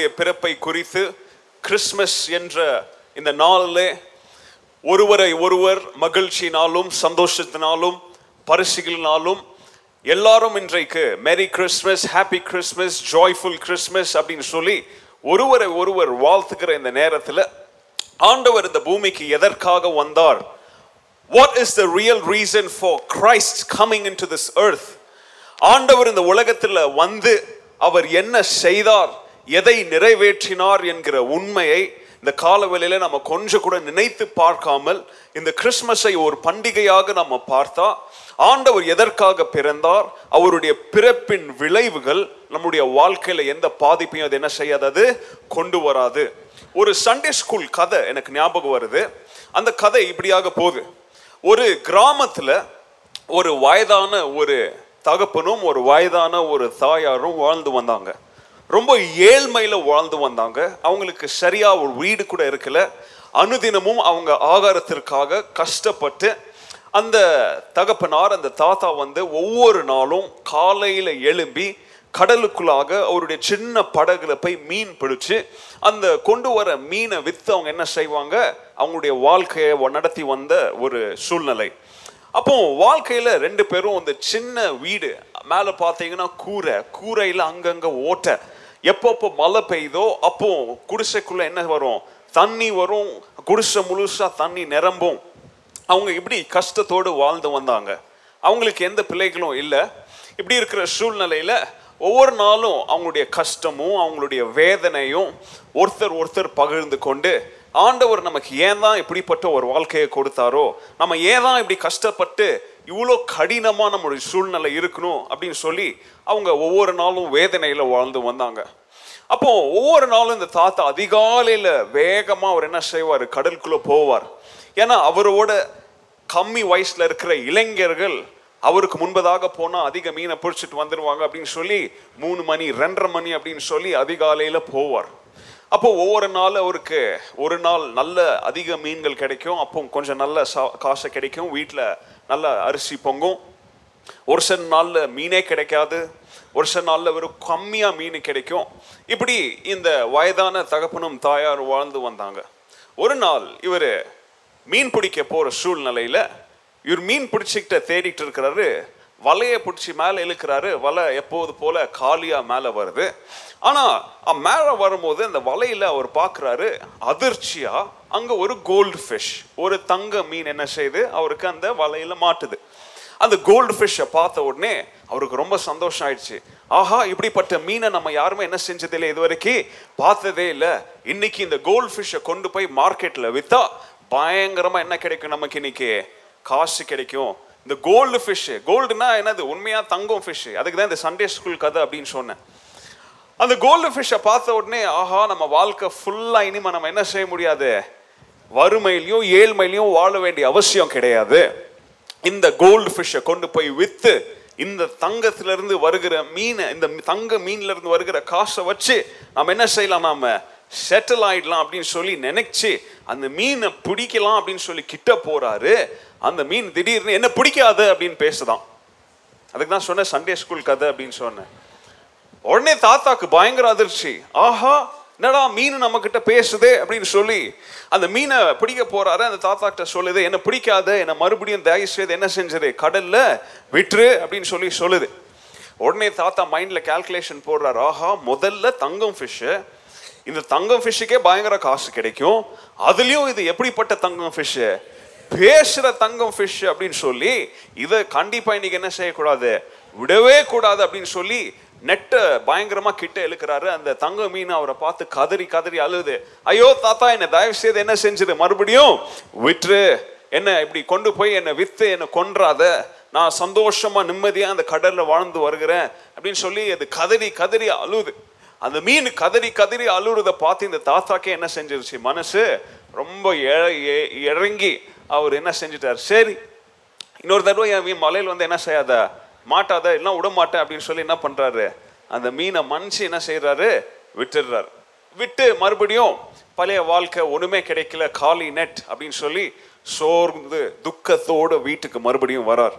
ஆண்டவருடைய பிறப்பை குறித்து கிறிஸ்மஸ் என்ற இந்த நாளிலே ஒருவரை ஒருவர் மகிழ்ச்சியினாலும் சந்தோஷத்தினாலும் பரிசுகளினாலும் எல்லாரும் இன்றைக்கு merry Christmas happy Christmas joyful Christmas அப்படின்னு சொல்லி ஒருவரை ஒருவர் வாழ்த்துக்கிற இந்த நேரத்தில் ஆண்டவர் இந்த பூமிக்கு எதற்காக வந்தார்? What is the real reason for Christ coming into this earth ஆண்டவர் இந்த உலகத்தில் வந்து அவர் என்ன செய்தார்? எதை நிறைவேற்றினார் என்கிற உண்மையை இந்த காலவெளியில நம்ம கொஞ்சம் கூட நினைத்து பார்க்காமல் இந்த கிறிஸ்மஸை ஒரு பண்டிகையாக நம்ம பார்த்தா ஆண்டவர் எதற்காக பிறந்தார் அவருடைய பிறப்பின் விளைவுகள் நம்முடைய வாழ்க்கையில எந்த பாதிப்பையும் அது என்ன செய்யாது அது கொண்டு வராது. ஒரு சண்டே ஸ்கூல் கதை எனக்கு ஞாபகம் வருது. அந்த கதை இப்படியாக போகுது. ஒரு கிராமத்துல ஒரு வயதான ஒரு தகப்பனும் ஒரு வயதான ஒரு தாயாரும் வாழ்ந்து வந்தாங்க. ரொம்ப ஏழ்மையில் வாழ்ந்து வந்தாங்க. அவங்களுக்கு சரியாக ஒரு வீடு கூட இருக்கல. அனுதினமும் அவங்க ஆகாரத்திற்காக கஷ்டப்பட்டு அந்த தகப்பனார் அந்த தாத்தா வந்து ஒவ்வொரு நாளும் காலையில் எழும்பி கடலுக்குள்ளாக அவருடைய சின்ன படகுல போய் மீன் பிடிச்சு அந்த கொண்டு வர மீனை விற்று அவங்க என்ன செய்வாங்க? அவங்களுடைய வாழ்க்கையை நடத்தி வந்த ஒரு சூழ்நிலை. அப்போ வாழ்க்கையில் ரெண்டு பேரும் அந்த சின்ன வீடு. மேலே பார்த்தீங்கன்னா கூரை. கூரையில் அங்கங்கே ஓட்டை. எப்பப்போ மழை பெய்யுதோ அப்போ குடிசைக்குள்ள என்ன வரும்? தண்ணி வரும். குடிசை முழுசா தண்ணி நிரம்பும். அவங்க இப்படி கஷ்டத்தோடு வாழ்ந்து வந்தாங்க? அவங்களுக்கு எந்த பிள்ளைகளும் இல்லை. இப்படி இருக்கிற சூழ்நிலையில ஒவ்வொரு நாளும் அவங்களுடைய கஷ்டமும் அவங்களுடைய வேதனையும் ஒருத்தர் ஒருத்தர் பகிர்ந்து கொண்டு ஆண்டவர் நமக்கு ஏன் தான் இப்படிப்பட்ட ஒரு வாழ்க்கையை கொடுத்தாரோ? நம்ம ஏன் தான் இப்படி கஷ்டப்பட்டு இவ்வளோ கடினமாக நம்மளுடைய சூழ்நிலை இருக்கணும் அப்படின்னு சொல்லி அவங்க ஒவ்வொரு நாளும் வேதனையில் வாழ்ந்து வந்தாங்க. அப்போ ஒவ்வொரு நாளும் இந்த தாத்தா அதிகாலையில் வேகமாக அவர் என்ன செய்வார்? கடலுக்குள்ளே போவார். ஏன்னா அவரோட கம்மி வயசில் இருக்கிற இளைஞர்கள் அவருக்கு முன்பதாக போனால் அதிக மீனை பிடிச்சிட்டு வந்துடுவாங்க அப்படின்னு சொல்லி மூணு மணி ரெண்டரை மணி அப்படின்னு சொல்லி அதிகாலையில் போவார். அப்போ ஒவ்வொரு நாள் அவருக்கு ஒரு நாள் நல்ல அதிக மீன்கள் கிடைக்கும். அப்போ கொஞ்சம் நல்ல சா- காசு கிடைக்கும். வீட்டில் நல்ல அரிசி பொங்கும். ஒரு சில நாளில் மீனே கிடைக்காது. ஒரு சில நாளில் வெறும் கம்மியாக மீன் கிடைக்கும். இப்படி இந்த வயதான தகப்பனும் தாயார் வாழ்ந்து வந்தாங்க. ஒரு நாள் இவர் மீன் பிடிக்க போகிற சூழ்நிலையில் இவர் மீன் பிடிச்சிக்கிட்ட தேடிட்டு இருக்கிறாரு. வலையை பிடிச்சி மேலே இழுக்கிறாரு. வலை எப்போது போல காலியாக மேலே வருது. ஆனால் மேலே வரும்போது அந்த வலையில் அவர் பார்க்குறாரு அதிர்ச்சியாக அங்க ஒரு கோல்டு ஃபிஷ் ஒரு தங்க மீன் என்ன செய்யுது அவருக்கு அந்த வலையில மாட்டுது. அந்த கோல்டு ஃபிஷ்ஷை பார்த்த உடனே அவருக்கு ரொம்ப சந்தோஷம் ஆயிடுச்சு. ஆஹா இப்படிப்பட்ட மீனை நம்ம யாருமே என்ன செஞ்சதில்லை இது வரைக்கும் பார்த்ததே இல்லை. இன்னைக்கு இந்த கோல்டு ஃபிஷ்ஷை கொண்டு போய் மார்க்கெட்டில் விற்றா பயங்கரமாக என்ன கிடைக்கும் நமக்கு இன்னைக்கு? காசு கிடைக்கும். இந்த கோல்டு ஃபிஷ்ஷு கோல்டுனா என்னது? உண்மையாக தங்கம் ஃபிஷ்ஷு அதுக்கு தான் இந்த சண்டே ஸ்கூல் கதை அப்படின்னு சொன்னேன். அந்த கோல்டு ஃபிஷ்ஷை பார்த்த உடனே ஆஹா நம்ம வாழ்க்கை ஃபுல்லாக இனிமேல் நம்ம என்ன செய்ய முடியாது? வறுமையிலையும் ஏழ்மையிலையும் வாழ வேண்டிய அவசியம் கிடையாது. இந்த கோல்டு ஃபிஷ்ஷை கொண்டு போய் விற்று இந்த தங்கத்திலிருந்து வருகிற மீனை இந்த தங்க மீன்லேருந்து வருகிற காசை வச்சு நம்ம என்ன செய்யலாம்? நாம் செட்டில் ஆயிடலாம் அப்படின்னு சொல்லி நினைச்சு அந்த மீனை பிடிக்கலாம் அப்படின்னு சொல்லி கிட்ட போறாரு. அந்த மீன் திடீர்னு என்ன பிடிக்காது? அப்படின்னு பேசுதான். அதுக்கு தான் சொன்னேன் சண்டே ஸ்கூல் கதை அப்படின்னு சொன்னேன். உடனே தாத்தாக்கு பயங்கர அதிர்ச்சி. ஆஹா என்னடா மீன் நம்ம கிட்ட பேசுதே அப்படின்னு சொல்லி அந்த மீனை பிடிக்க போறாரு. அந்த தாத்தா கிட்ட சொல்லுது என்ன பிடிக்காத என்ன மறுபடியும் தயவு செய்து என்ன செஞ்சது? கடல்ல விட்டுரு அப்படின்னு சொல்லி சொல்லுது. உடனே தாத்தா மைண்ட்ல கால்குலேஷன் போடுறாரு. ஆஹா முதல்ல தங்கம் ஃபிஷ்ஷு இந்த தங்கம் ஃபிஷ்ஷுக்கே பயங்கர காசு கிடைக்கும். அதுலயும் இது எப்படிப்பட்ட தங்கம் ஃபிஷ்ஷு பேசுற தங்கம் ஃபிஷ் அப்படின்னு சொல்லி இதை கண்டிப்பா இன்னைக்கு என்ன செய்யக்கூடாது? விடவே கூடாது அப்படின்னு சொல்லி நெட்டை பயங்கரமாக கிட்ட இழுக்கிறாரு. அந்த தங்க மீன் அவரை பார்த்து கதறி கதறி அழுது. ஐயோ தாத்தா என்னை தயவு செய்து என்ன செஞ்சிரு மறுபடியும் விட்டுரு. என்ன இப்படி கொண்டு போய் என்னை விற்று என்னை கொன்றாத. நான் சந்தோஷமாக நிம்மதியாக அந்த கடலில் வாழ்ந்து வருகிறேன். அப்படின்னு சொல்லி அது கதறி கதறி அழுது. அந்த மீன் கதறி கதறி அழுறத பார்த்து இந்த தாத்தாக்கே என்ன செஞ்சிருச்சு? மனசு ரொம்ப இறங்கி அவர் என்ன செஞ்சிட்டார்? சரி இன்னொரு தடவை என் மீன் மலையில் வந்து என்ன செய்யாத? மாட்டாத எல்லாம் விட மாட்டேன் அப்படின்னு சொல்லி என்ன பண்ணுறாரு அந்த மீனை மன்னிச்சு என்ன செய்கிறாரு விட்டுடுறாரு. விட்டு மறுபடியும் பழைய வாழ்க்கை ஒன்றுமே கிடைக்கல காலி நெட் அப்படின்னு சொல்லி சோர்ந்து துக்கத்தோடு வீட்டுக்கு மறுபடியும் வரார்.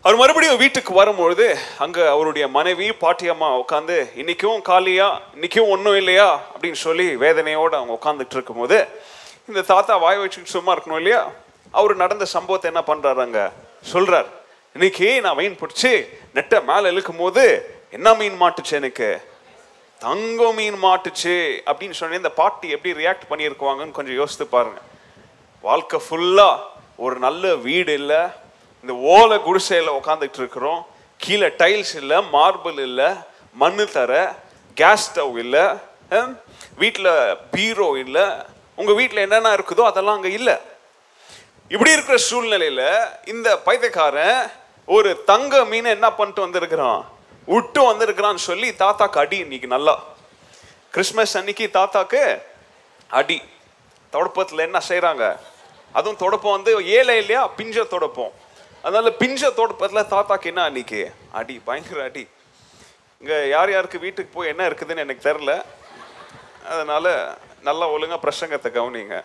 அவர் மறுபடியும் வீட்டுக்கு வரும்பொழுது அங்கே அவருடைய மனைவி பாட்டியம்மா உட்காந்து இன்னைக்கும் காலியா? இன்னைக்கும் ஒன்றும் இல்லையா? அப்படின்னு சொல்லி வேதனையோடு அவங்க உட்காந்துட்டு இருக்கும்போது இந்த தாத்தா வாய் வச்சுட்டு சும்மா இருக்கணும் இல்லையா? அவர் நடந்த சம்பவத்தை என்ன பண்ணுறாரு அங்கே? சொல்கிறார் இன்னைக்கு நான் மீன் பிடிச்சி நெட்டை மேலே இழுக்கும் போது என்ன மீன் மாட்டுச்சு எனக்கு? தங்கம் மீன் மாட்டுச்சு அப்படின்னு சொன்னே இந்த பாட்டி எப்படி ரியாக்ட் பண்ணியிருக்குவாங்கன்னு கொஞ்சம் யோசித்து பாருங்க. வாழ்க்கை ஃபுல்லாக ஒரு நல்ல வீடு இல்லை இந்த ஓலை குடிசையில் உட்காந்துட்டு இருக்கிறோம். கீழே டைல்ஸ் இல்லை மார்பிள் இல்லை மண்ணு தர கேஸ் ஸ்டவ் இல்லை வீட்டில் பீரோ இல்லை உங்கள் வீட்டில் என்னென்ன இருக்குதோ அதெல்லாம் அங்கே இல்லை. இப்படி இருக்கிற சூழ்நிலையில் இந்த பைத்தியக்காரன் ஒரு தங்க மீனை என்ன பண்ணிட்டு வந்திருக்கிறான்? விட்டு வந்திருக்கிறான்னு சொல்லி தாத்தாக்கு அடி இன்னைக்கு நல்லா. கிறிஸ்மஸ் அன்னைக்கு தாத்தாக்கு அடி. தொடப்பத்தில் என்ன செய்கிறாங்க அதுவும் தொடப்பம் வந்து ஏழை இல்லையா? பிஞ்ச தொடப்பம். அதனால பிஞ்ச தொடப்பத்தில் தாத்தாக்கு என்ன அன்னைக்கு? அடி பயங்கர அடி. இங்கே யார் யாருக்கு வீட்டுக்கு போய் என்ன இருக்குதுன்னு எனக்கு தெரில அதனால நல்லா ஒழுங்காக பிரசங்கத்தை கவனிங்க.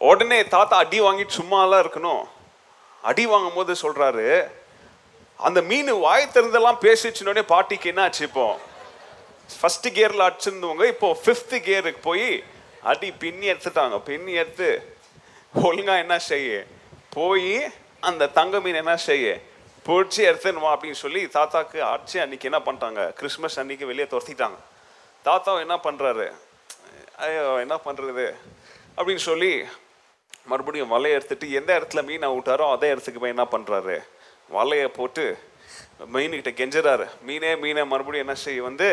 உடனே தாத்தா அடி வாங்கிட்டு சும்மாலாம் இருக்கணும். அடி வாங்கும் போது சொல்றாரு அந்த மீன் வாய் திறந்தெல்லாம் பேசிச்சுனோடனே பாட்டிக்கு என்ன ஆச்சு இப்போ ஃபர்ஸ்ட் கியர்ல அடிச்சிருந்தவங்க இப்போ ஃபிஃப்த் கியருக்கு போய் அடி பின்னி எடுத்துட்டாங்க. பின்னி எடுத்து ஒழுங்கா என்ன செய்ய? போய் அந்த தங்க மீன் என்ன செய்ய? பிடிச்சி எடுத்துன்னு அப்படின்னு சொல்லி தாத்தாக்கு அடிச்சு அன்னைக்கு என்ன பண்ணிட்டாங்க? கிறிஸ்மஸ் அன்னைக்கு வெளியே துரத்திட்டாங்க. தாத்தாவும் என்ன பண்றாரு? ஐயோ என்ன பண்றது? அப்படின்னு சொல்லி மறுபடியும் வலையை எடுத்துட்டு எந்த இடத்துல மீனை விட்டாரோ அதே இடத்துக்கு போய் என்ன பண்ணுறாரு வலையை போட்டு மீன்கிட்ட கெஞ்சுறாரு. மீனே மீனை மறுபடியும் என்ன செய்ய வந்து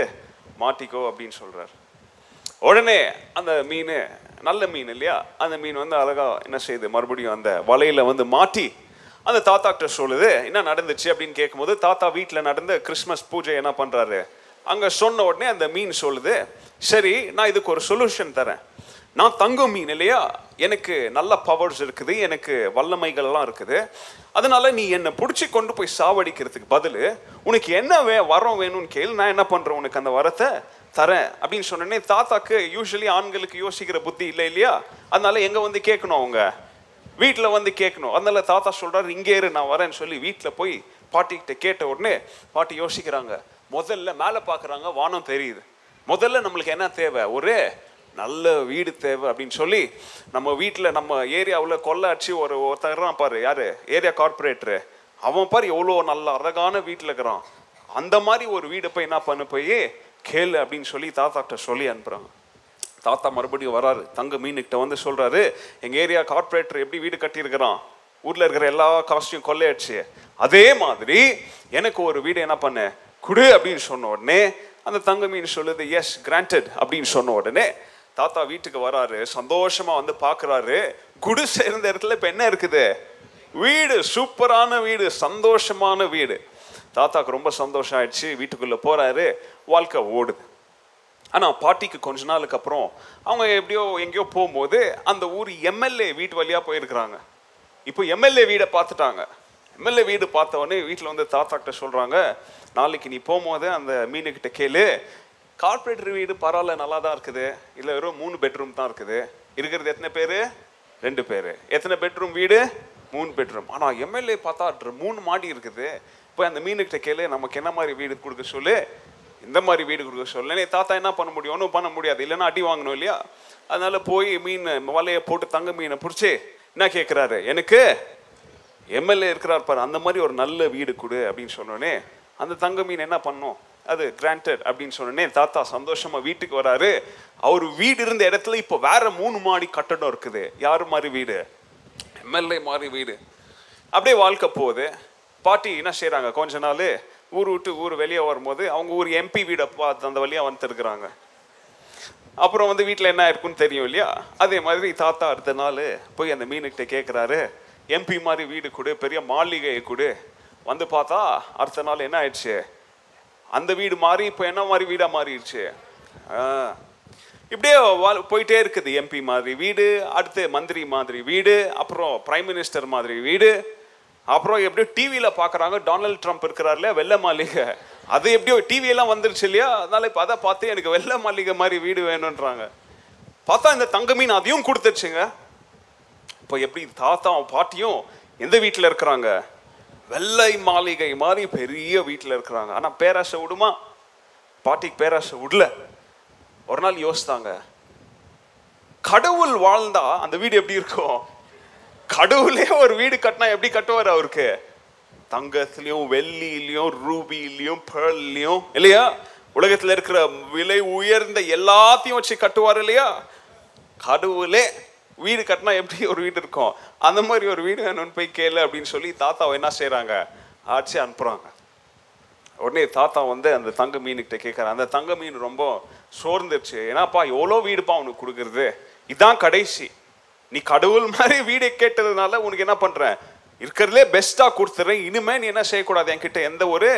மாட்டிக்கோ அப்படின்னு சொல்கிறார் உடனே அந்த மீன் நல்ல மீன் இல்லையா? அந்த மீன் வந்து அழகா என்ன செய்யுது மறுபடியும் அந்த வலையில் வந்து மாட்டி அந்த தாத்தாக்கிட்ட சொல்லுது என்ன நடந்துச்சு? அப்படின்னு கேட்கும்போது தாத்தா வீட்டில் நடந்த கிறிஸ்மஸ் பூஜை என்ன பண்ணுறாரு அங்கே சொன்ன உடனே அந்த மீன் சொல்லுது சரி நான் இதுக்கு ஒரு சொல்யூஷன் தரேன். நான் தங்கம் மீன் இல்லையா? எனக்கு நல்ல பவர்ஸ் இருக்குது எனக்கு வல்லமைகள் எல்லாம் இருக்குது. அதனால நீ என்னை பிடிச்சி கொண்டு போய் சாவடிக்கிறதுக்கு பதில் உனக்கு என்ன வே வரம் வேணும்னு கேள் நான் என்ன பண்றேன் உனக்கு அந்த வரத்தை? தரேன். அப்படின்னு சொன்னோடனே தாத்தாக்கு யூஸ்வலி ஆண்களுக்கு யோசிக்கிற புத்தி இல்லை இல்லையா? அதனால எங்க வந்து கேட்கணும் அவங்க? வீட்டில் வந்து கேட்கணும் அதனால தாத்தா சொல்றாரு இங்கே இரு நான் வரேன்னு சொல்லி வீட்டில் போய் பாட்டிக்கிட்ட கேட்ட உடனே பாட்டி யோசிக்கிறாங்க. முதல்ல மேலே பார்க்குறாங்க வானம் தெரியுது. முதல்ல நம்மளுக்கு என்ன தேவை? ஒரு நல்ல வீடு தேவை அப்படின்னு சொல்லி நம்ம வீட்டில் நம்ம ஏரியாவில் கொள்ளை அடிச்சு ஒரு ஒருத்தரான் பாரு. யாரு? ஏரியா கார்பரேட்டரு அவன் பாரு எவ்வளோ நல்ல அழகான வீட்டில் இருக்கிறான். அந்த மாதிரி ஒரு வீடு போய் என்ன பண்ண போய் கேளு அப்படின்னு சொல்லி தாத்தாக்கிட்ட சொல்லி அனுப்புகிறாங்க தாத்தா மறுபடியும் வராரு. தங்க மீனுக்கிட்ட வந்து சொல்கிறாரு எங்கள் ஏரியா கார்பரேட்டர் எப்படி வீடு கட்டியிருக்கிறான்? ஊரில் இருக்கிற எல்லா காஸ்டியும் கொள்ளையாச்சு அதே மாதிரி எனக்கு ஒரு வீடு என்ன பண்ண? குடு அப்படின்னு சொன்ன உடனே அந்த தங்க மீன் சொல்லுது எஸ் கிராண்டட் அப்படின்னு சொன்ன உடனே தாத்தா வீட்டுக்கு வராரு சந்தோஷமா வந்து பாக்குறாரு. குடிசை சேர்ந்த இடத்துல இப்ப என்ன இருக்குது? வீடு சூப்பரான வீடு சந்தோஷமான வீடு. தாத்தாக்கு ரொம்ப சந்தோஷம் ஆயிடுச்சு வீட்டுக்குள்ள போறாரு வாழ்க்கை ஓடுது. ஆனா பாட்டிக்கு கொஞ்ச நாளுக்கு அப்புறம் அவங்க எப்படியோ எங்கேயோ போகும்போது அந்த ஊர் எம்எல்ஏ வீட்டு வழியா போயிருக்கிறாங்க. இப்போ எம்எல்ஏ வீடை பார்த்துட்டாங்க. எம்எல்ஏ வீடு பார்த்த உடனே வீட்டில் வந்து தாத்தா கிட்ட சொல்றாங்க நாளைக்கு நீ போகும்போது அந்த மீனுக்கிட்ட கேளு கார்பரேட்டர் வீடு பரவாயில்ல நல்லா தான் இருக்குது. இல்லை வெறும் மூணு பெட்ரூம் தான் இருக்குது. இருக்கிறது எத்தனை பேர்? ரெண்டு பேர். எத்தனை பெட்ரூம் வீடு? மூணு பெட்ரூம் ஆனால் எம்எல்ஏ பார்த்தா மூணு மாடி இருக்குது. இப்போ அந்த மீனுக்கிட்ட கேளு நமக்கு என்ன மாதிரி வீடு கொடுக்க சொல்லு. இந்த மாதிரி வீடு கொடுக்க சொல்லு. தாத்தா என்ன பண்ண முடியும்? ஒன்றும் பண்ண முடியாது. இல்லைன்னா அடி வாங்கணும் இல்லையா? அதனால போய் மீன் வலையை போட்டு தங்க மீனை பிடிச்சி என்ன கேட்குறாரு எனக்கு எம்எல்ஏ இருக்கிறார் பாரு அந்த மாதிரி ஒரு நல்ல வீடு கொடு அப்படின்னு சொன்னோடனே அந்த தங்க மீன் என்ன பண்ணும்? அது கிராண்டட் அப்படின்னு சொன்னோடனே தாத்தா சந்தோஷமா வீட்டுக்கு வராரு. அவர் வீடு இருந்த இடத்துல இப்போ வேற மூணு மாடி கட்டடம் இருக்குது. யார் மாதிரி வீடு? எம்எல்ஏ மாதிரி வீடு. அப்படியே வாழ்க்கை போகுது. பாட்டி என்ன செய்கிறாங்க கொஞ்ச நாள் ஊர் விட்டு ஊர் வெளியே வரும்போது அவங்க ஊர் எம்பி வீடை பார்த்து அந்த வழியாக வந்துருக்குறாங்க அப்புறம் வந்து வீட்டில் என்ன இருக்குன்னு தெரியும் இல்லையா? அதே மாதிரி தாத்தா அடுத்த நாள் போய் அந்த மீனுக்கிட்ட கேட்குறாரு எம்பி மாதிரி வீடு கொடு பெரிய மாளிகையை கொடு. வந்து பார்த்தா அடுத்த நாள் என்ன ஆயிடுச்சு? அந்த வீடு மாறி இப்போ என்ன மாதிரி வீடாக மாறிடுச்சு? இப்படியே வா- போயிட்டே இருக்குது எம்பி மாதிரி வீடு அடுத்து மந்திரி மாதிரி வீடு அப்புறம் பிரைம் மினிஸ்டர் மாதிரி வீடு அப்புறம் எப்படியோ டிவியில் பார்க்குறாங்க டொனால்ட் ட்ரம்ப் இருக்கிறார்ல வெள்ளை மாளிகை. அது எப்படியோ டிவியெல்லாம் வந்துருச்சு இல்லையா அதனால இப்போ அதை பார்த்து எனக்கு வெள்ளை மாளிகை மாதிரி வீடு வேணுன்றாங்க பார்த்தா இந்த தங்க மீன் அதையும் கொடுத்துருச்சுங்க. இப்போ எப்படி தாத்தாவும் பாட்டியும் எந்த வீட்டில் இருக்கிறாங்க? வெள்ளை மாளிகை மாதிரி பெரிய வீட்டில் இருக்கிறாங்க. ஆனால் பேராசை விடுமா? பாட்டிக்கு பேராசை விடல. ஒரு நாள் யோசித்தாங்க. கடவுள் வாழ்ந்தா அந்த வீடு எப்படி இருக்கும்? கடவுளே ஒரு வீடு கட்டினா எப்படி கட்டுவார் அவருக்கு? தங்கத்திலையும் வெள்ளியிலையும் ரூபியிலையும் பேர்லையும் இல்லையா? உலகத்தில் இருக்கிற விலை உயர்ந்த எல்லாத்தையும் வச்சு கட்டுவார் இல்லையா? கடவுளே வீடு கட்டினா எப்படி ஒரு வீடு இருக்கும்? அந்த மாதிரி ஒரு வீடு வேணும்னு போய் கேளு அப்படின்னு சொல்லி தாத்தாவை என்ன செய்கிறாங்க ஆட்சி அனுப்புகிறாங்க உடனே தாத்தா வந்து அந்த தங்க மீனுக்கிட்ட கேட்குறாரு அந்த தங்க மீன் ரொம்ப சோர்ந்துருச்சு. ஏன்னாப்பா எவ்வளோ வீடுப்பா உனக்கு கொடுக்குறது? இதான் கடைசி. நீ கடவுள் மாதிரி வீடை கேட்டதுனால உனக்கு என்ன பண்ணுறேன் இருக்கிறதுலே பெஸ்ட்டாக கொடுத்துட்றேன் இனிமேல் நீ என்ன செய்யக்கூடாது? என்கிட்ட எந்த ஒரு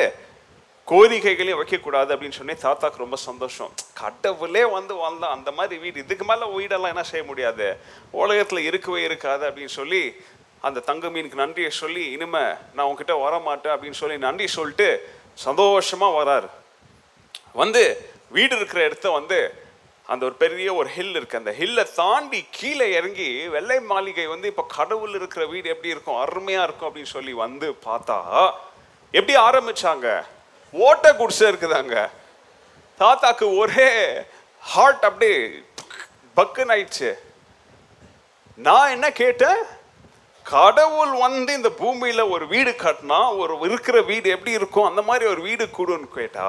கோரிக்கைகளையும் வைக்கக்கூடாது அப்படின்னு சொன்னே தாத்தாக்கு ரொம்ப சந்தோஷம். கடவுளே வந்து வாழ்ந்தா அந்த மாதிரி வீடு இதுக்கு மேலே வீடெல்லாம் என்ன செய்ய முடியாது? உலகத்தில் இருக்கவே இருக்காது அப்படின்னு சொல்லி அந்த தங்க மீனுக்கு நன்றியை சொல்லி இனிமே நான் உங்ககிட்ட வரமாட்டேன் அப்படின்னு சொல்லி நன்றி சொல்லிட்டு சந்தோஷமாக வராரு. வந்து வீடு இருக்கிற இடத்த வந்து அந்த ஒரு பெரிய ஒரு ஹில் இருக்கு. அந்த ஹில்லை தாண்டி கீழே இறங்கி வெள்ளை மாளிகை வந்து இப்போ கடவுள் இருக்கிற வீடு எப்படி இருக்கும்? அருமையாக இருக்கும் அப்படின்னு சொல்லி வந்து பார்த்தா எப்படி ஆரம்பிச்சாங்க? ஓட்ட குடிசை இருக்குதாங்க. தாத்தாக்கு ஒரே ஹார்ட் அப்படியே பக்குன்னு ஆயிடுச்சு. நான் என்ன கேட்டேன்? கடவுள் வந்து இந்த பூமியில ஒரு வீடு கட்டினா ஒரு இருக்கிற வீடு எப்படி இருக்கும்? அந்த மாதிரி ஒரு வீடு கொடுன்னு கேட்டா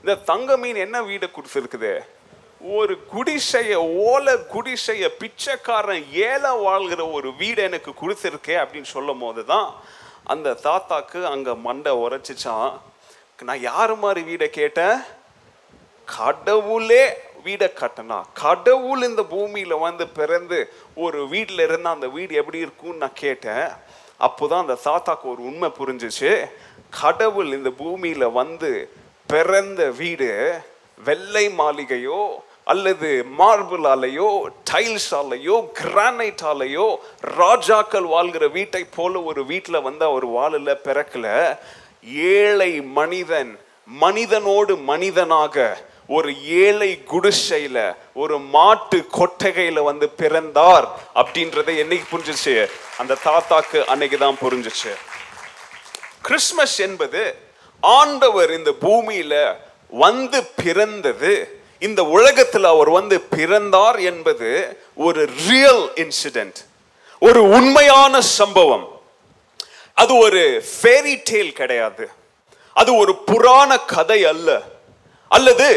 இந்த தங்க மீன் என்ன வீடு கொடுத்துருக்குது? ஒரு குடிசைய ஓலை குடிசைய பிச்சைக்காரன் ஏழை வாழ்கிற ஒரு வீடு எனக்கு கொடுத்துருக்கே அப்படின்னு சொல்லும் போது தான் அந்த தாத்தாக்கு அங்கே மண்டை உரைச்சிச்சான். நான் யாரு மாதிரி வீடை கேட்டேன்? கடவுளே வீடை கட்டினா கடவுள் இந்த பூமியில் வந்து பிறந்து ஒரு வீட்டில் இருந்தா அந்த வீடு எப்படி இருக்கும்னு நான் கேட்டேன். அப்போதான் அந்த தாத்தாக்கு ஒரு உண்மை புரிஞ்சுச்சு. கடவுள் இந்த பூமியில் வந்து பிறந்த வீடு வெள்ளை மாளிகையோ அல்லது மார்பிளாலேயோ டைல்ஸாலேயோ கிரானைட்டாலேயோ ராஜாக்கள் வாழ்கிற வீட்டை போல ஒரு வீட்டில் வந்து அவர் வாழல பிறக்கல. ஏழை மனிதன் மனிதனோடு மனிதனாக ஒரு ஏழை குடிசையில ஒரு மாட்டு கொட்டகையில வந்து பிறந்தார் அப்படின்றத என்னைக்கு புரிஞ்சுச்சு? அந்த தாத்தாக்கு அன்னைக்கு தான் புரிஞ்சுச்சு. கிறிஸ்மஸ் என்பது ஆண்டவர் இந்த பூமியில வந்து பிறந்தது இந்த உலகத்தில் அவர் வந்து பிறந்தார் என்பது ஒரு ரியல் இன்சிடென்ட் ஒரு உண்மையான சம்பவம். அது ஒரு ஃபேரி டேல் கிடையாது. அது ஒரு புராண கதை அல்ல. அல்லது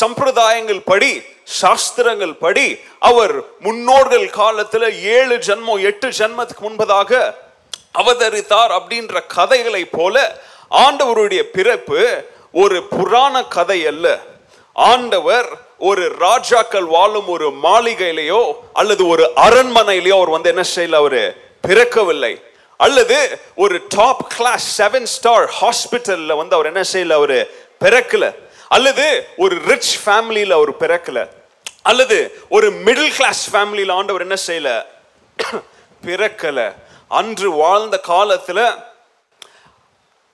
சம்பிரதாயங்கள் படி சாஸ்திரங்கள் படி அவர் முன்னோர்கள் காலத்தில் ஏழு ஜன்மம் எட்டு ஜன்மத்துக்கு முன்பதாக அவதரித்தார் அப்படின்ற கதைகளை போல ஆண்டவருடைய பிறப்பு ஒரு புராண கதை அல்ல. ஆண்டவர் ஒரு ராஜாக்கள் வாழும் ஒரு மாளிகையிலேயோ அல்லது ஒரு அரண்மனையிலேயோ அவர் வந்து என்ன செய்யல? அவரு பிறக்கவில்லை. அல்லது ஒரு டாப் கிளாஸ் செவன் ஸ்டார் ஹாஸ்பிட்டல்ல வந்து அவர் என்ன செய்யல? அவர் பிறக்கல. அல்லது ஒரு ரிச் ஃபேமிலியில அவர் பிறக்கல. அல்லது ஒரு மிடில் கிளாஸ் ஃபேமிலியில ஆண்டவர் என்ன செய்யல? பிறக்கல. அன்று வாழ்ந்த காலத்துல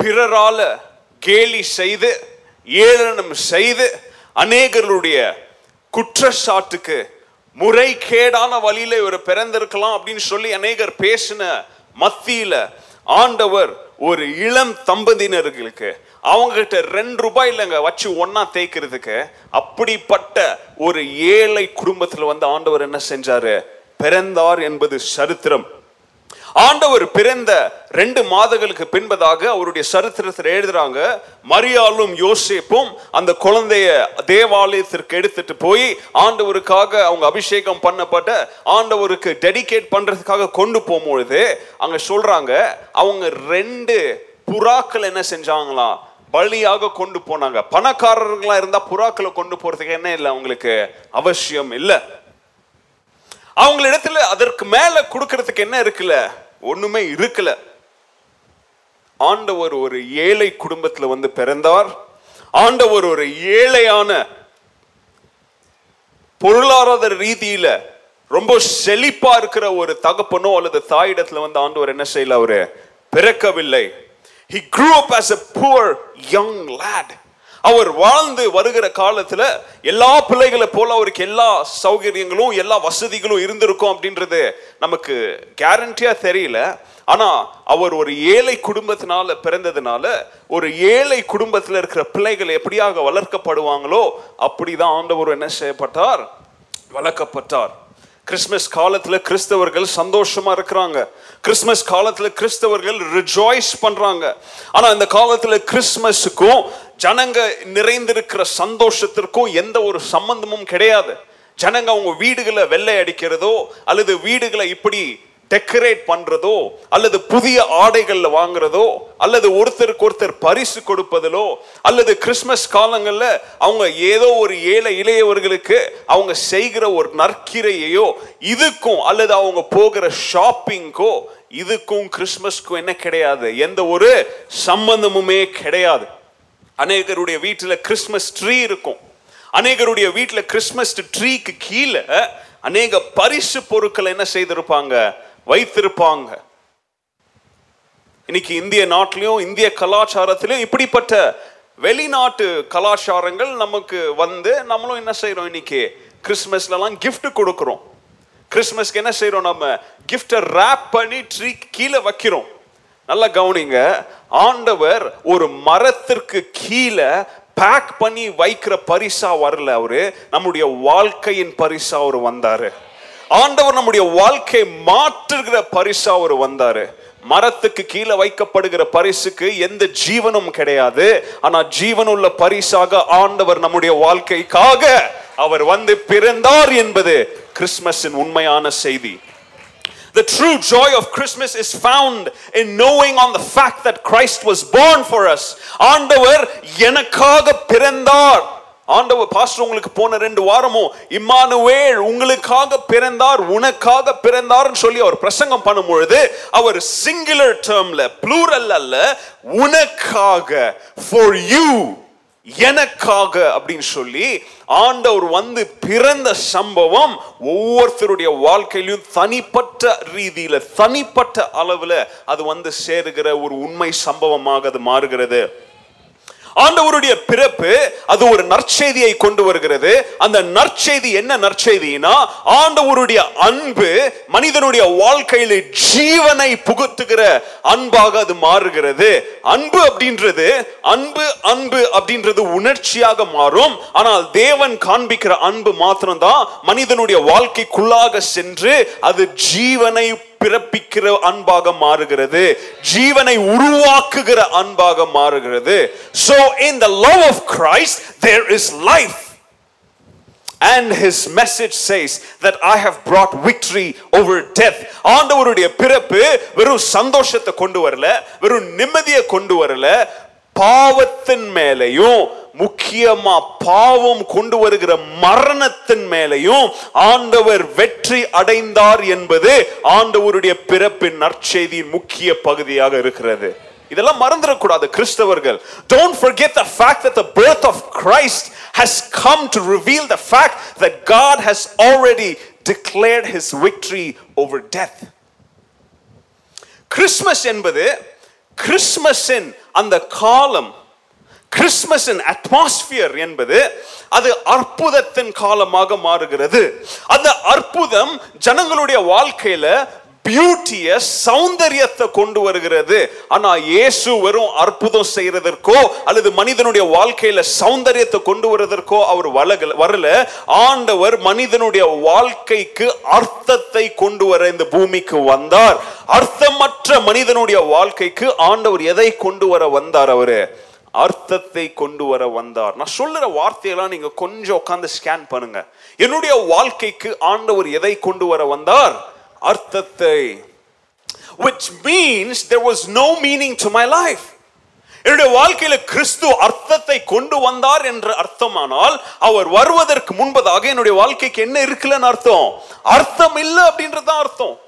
பிறரால கேலி செய்து ஏளனம் செய்து அநேகருடைய குற்றச்சாட்டுக்கு முறைகேடான வழியில இவர் பிறந்திருக்கலாம் அப்படின்னு சொல்லி அநேகர் பேசின மத்தியில ஆண்டவர் ஒரு இளம் தம்பதியினர்களுக்கு அவங்க கிட்ட ரெண்டு ரூபாய் இல்லைங்க வச்சு ஒன்னா தேய்க்கிறதுக்கு அப்படிப்பட்ட ஒரு ஏழை குடும்பத்துல வந்து ஆண்டவர் என்ன செஞ்சாரு? பிறந்தார் என்பது சரித்திரம். ஆண்டவர் பிறந்த ரெண்டு மாதங்களுக்கு பின்பதாக அவருடைய சரித்திரத்தில் எழுதுறாங்க மரியாளும் யோசிப்பும் அந்த குழந்தைய தேவாலயத்திற்கு எடுத்துட்டு போய் ஆண்டவருக்காக அவங்க அபிஷேகம் பண்ணப்பட்ட ஆண்டவருக்கு டெடிகேட் பண்றதுக்காக கொண்டு போகும்பொழுது அங்க சொல்றாங்க அவங்க ரெண்டு புறாக்கள் என்ன செஞ்சாங்களாம் பலியாக கொண்டு போனாங்க. பணக்காரர்களா இருந்தா புறாக்களை கொண்டு போறதுக்கு என்ன இல்லை? அவங்களுக்கு அவசியம் இல்லை. அவங்களிடத்துல அதற்கு மேல கொடுக்கறதுக்கு என்ன இருக்குல்ல? ஒண்ணுமே இருக்கல. ஆண்டவர் ஒரு ஏழை குடும்பத்தில் வந்து பிறந்தார். ஆண்டவர் ஒரு ஏழையான பொருளாதார ரீதியில ரொம்ப செழிப்பா இருக்கிற ஒரு தகப்பனோ அல்லது தாயிடத்துல வந்து ஆண்டவர் என்ன செய்யல அவரு பிறக்கவில்லை. He grew up as a poor young lad. அவர் வாழ்ந்து வருகிற காலத்துல எல்லா பிள்ளைகளை போல அவருக்கு எல்லா சௌகரியங்களும் எல்லா வசதிகளும் இருந்திருக்கும் அப்படின்றது நமக்கு கேரண்டியா தெரியல. ஆனா அவர் ஒரு ஏழை குடும்பத்தினால பிறந்ததுனால ஒரு ஏழை குடும்பத்துல இருக்கிற பிள்ளைகள் எப்படியாக வளர்க்கப்படுவாங்களோ அப்படிதான் ஆண்டவர் என்ன செய்யப்பட்டார்? வளர்க்கப்பட்டார். கிறிஸ்மஸ் காலத்துல கிறிஸ்தவர்கள் சந்தோஷமா இருக்கிறாங்க. கிறிஸ்மஸ் காலத்துல கிறிஸ்தவர்கள் ரிஜாய்ஸ் பண்றாங்க. ஆனா இந்த காலத்துல கிறிஸ்மஸுக்கும் ஜனங்க நிறைந்திருக்கிற சந்தோஷத்திற்கும் எந்த ஒரு சம்பந்தமும் கிடையாது. ஜனங்க அவங்க வீடுகளை வெள்ளை அடிக்கிறதோ அல்லது வீடுகளை இப்படி டெக்கரேட் பண்றதோ அல்லது புதிய ஆடைகள்ல வாங்குறதோ அல்லது ஒருத்தருக்கு ஒருத்தர் பரிசு கொடுப்பதிலோ அல்லது கிறிஸ்மஸ் காலங்கள்ல அவங்க ஏதோ ஒரு ஏழை இளையவர்களுக்கு அவங்க செய்கிற ஒரு நற்கிரையையோ இதுக்கும் அல்லது அவங்க போகிற ஷாப்பிங்கோ இதுக்கும் கிறிஸ்மஸ்க்கும் என்ன கிடையாது. எந்த ஒரு சம்பந்தமுமே கிடையாது. அநேகருடைய வீட்டில் கிறிஸ்மஸ் ட்ரீ இருக்கும். அநேகருடைய வீட்டில் கிறிஸ்மஸ் ட்ரீக்கு கீழே அநேக பரிசு பொருட்களை என்ன செய்திருப்பாங்க? வைத்திருப்பாங்க. இன்னைக்கு இந்திய நாட்டிலையும் இந்திய கலாச்சாரத்திலையும் இப்படிப்பட்ட வெளிநாட்டு கலாச்சாரங்கள் நமக்கு வந்து நம்மளும் என்ன செய்யறோம் இன்னைக்கு? கிறிஸ்மஸ்லலாம் கிஃப்ட் கொடுக்குறோம். கிறிஸ்மஸ்க்கு என்ன செய்யறோம் நம்ம? கிஃப்டை ரேப் பண்ணி ட்ரீ கீழே வைக்கிறோம். நல்லா கவனிங்க. ஆண்டவர் ஒரு மரத்திற்கு கீழே பேக் பண்ணி வைக்கிற பரிசா வரல அவரு. நம்முடைய வாழ்க்கையின் பரிசா அவர் வந்தாரு. ஆண்டவர் நம்முடைய வாழ்க்கை மாற்றுகிற பரிசா அவர் வந்தாரு. மரத்துக்கு கீழே வைக்கப்படுகிற பரிசுக்கு எந்த ஜீவனும் கிடையாது. ஆனா ஜீவனுள்ள பரிசாக ஆண்டவர் நம்முடைய வாழ்க்கைக்காக அவர் வந்து பிறந்தார் என்பது கிறிஸ்மஸின் உண்மையான செய்தி. The true joy of Christmas is found in knowing on the fact that Christ was born for us. ஆண்டவர் எனக்காக பிறந்தார் ஆண்டவர் பாஸ்டர் உங்களுக்கு போன ரெண்டு வாரமும் இம்மானுவேல் உங்களுக்காக பிறந்தார் உனக்காக பிறந்தார்னு சொல்லி அவர் பிரசங்கம் பண்ணும் பொழுது அவர் சிங்குலர் டேர்ம்ல ப்ளூரல் அல்ல உனக்காக ஃபார் யூ எனக்காக அப்படின்னு சொல்லி ஆண்டவர் வந்து பிறந்த சம்பவம் ஒவ்வொருத்தருடைய வாழ்க்கையிலும் தனிப்பட்ட ரீதியில தனிப்பட்ட அளவுல அது வந்து சேருகிற ஒரு உண்மை சம்பவமாக அது மாறுகிறது. ஆண்டவருடைய பிறப்பு அது ஒரு நற்செய்தியை கொண்டு வருகிறது. அந்த நற்செய்தி என்ன நற்செய்தினா ஆண்டவருடைய அன்பு மனிதனுடைய வாழ்க்கையில் ஜீவனை புகுத்துகிற அன்பாக அது மாறுகிறது. அன்பு அப்படின்றது அன்பு அன்பு அப்படின்றது உணர்ச்சியாக மாறும். ஆனால் தேவன் காண்பிக்கிற அன்பு மாத்திரம்தான் மனிதனுடைய வாழ்க்கைக்குள்ளாக சென்று அது ஜீவனை பிறப்பிக்கிற அன்பாக மாறுகிறது ஜீவனை உருவாக்குகிற அன்பாக மாறுகிறது so in the love of christ there is life and his message says that i have brought victory over death ஆண்டவருடைய பிறப்பு வெறும் சந்தோஷத்தை கொண்டு வரல வெறும் நிம்மதியை கொண்டு வரல பாவத்தின் மேலையும் முக்கியமா பாவம் கொண்டு வருகிற மரணத்தின் மேலையும் ஆண்டவர் வெற்றி அடைந்தார் என்பது ஆண்டவருடைய பிறப்பின் நற்செய்தியின் முக்கிய பகுதியாக இருக்கிறது. இதெல்லாம் மறந்துடக்கூடாது கிறிஸ்தவர்கள். Don't forget the fact that the birth of Christ has come to reveal the fact that God has already declared his victory over death. Christmas என்பது கிறிஸ்மஸின் அந்த காலம் கிறிஸ்மஸின் அட்மாஸ்பியர் என்பது அது அற்புதத்தின் காலமாக மாறுகிறது. அந்த அற்புதம் ஜனங்களுடைய வாழ்க்கையில பியூட்டிய சௌந்தரியத்தை கொண்டு வருகிறது. ஆனா இயேசு வெறும் அற்புதம் செய்யறதற்கோ அல்லது மனிதனுடைய வாழ்க்கையில சௌந்தரியத்தை கொண்டு வருவதற்கோ அவர் வளகல வரல. ஆண்டவர் மனிதனுடைய வாழ்க்கைக்கு அர்த்தத்தை கொண்டு வர இந்த பூமிக்கு வந்தார். அர்த்தமற்ற மனிதனுடைய வாழ்க்கைக்கு ஆண்டவர் எதை கொண்டு வர வந்தார் அவரு? அர்த்தத்தை கொண்டு வர வந்தார். நான் சொல்லுற வார்த்தையெல்லாம் நீங்க கொஞ்சம் உட்காந்து ஸ்கேன் பண்ணுங்க. என்னுடைய வாழ்க்கைக்கு ஆண்டவர் எதை கொண்டு வர வந்தார்? அர்த்தத்தை which means there was no meaning to my life. என்னுடைய வாழ்க்கையில கிறிஸ்து அர்த்தத்தை கொண்டு வந்தார் என்ற அர்த்தமானால் அவர் வருவதற்கு முன்பதாக என்னுடைய வாழ்க்கைக்கு என்ன இருக்குல்லன்னு அர்த்தம்? அர்த்தம் இல்லை அப்படின்றதுதான் அர்த்தம்.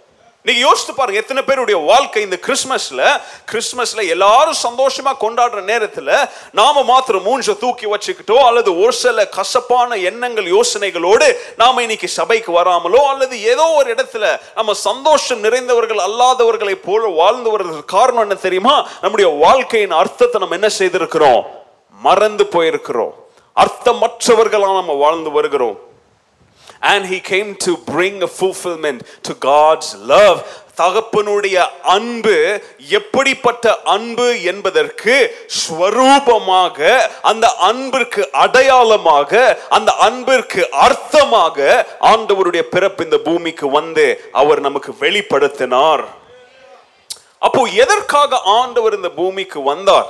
நீங்க யோசித்து பாருங்க எத்தனை பேருடைய வாழ்க்கை இந்த கிறிஸ்மஸ்ல கிறிஸ்மஸ்ல எல்லாரும் சந்தோஷமா கொண்டாடுற நேரத்துல நாம மாத்திரம் மூஞ்ச தூக்கி வச்சுக்கிட்டோ அல்லது ஒரு சில கசப்பான எண்ணங்கள் யோசனைகளோடு நாம இன்னைக்கு சபைக்கு வராமலோ அல்லது ஏதோ ஒரு இடத்துல நம்ம சந்தோஷம் நிறைந்தவர்கள் அல்லாதவர்களை போல வாழ்ந்து வர்றதுக்கு காரணம் என்ன தெரியுமா? நம்முடைய வாழ்க்கையின் அர்த்தத்தை நம்ம என்ன செய்திருக்கிறோம்? மறந்து போயிருக்கிறோம். அர்த்தமற்றவர்களா நம்ம வாழ்ந்து வருகிறோம். And he came to bring a fulfillment to God's love. தகப்பனுடைய அன்பு எப்படிப்பட்ட அன்பு என்பதற்கு ஸ்வரூபமாக அந்த அன்பிற்கு அடையாளமாக அந்த அன்பிற்கு அர்த்தமாக ஆண்டவருடைய பிறப்பு இந்த பூமிக்கு வந்து அவர் நமக்கு வெளிப்படுத்தினார். அப்போ எதற்காக ஆண்டவர் இந்த பூமிக்கு வந்தார்?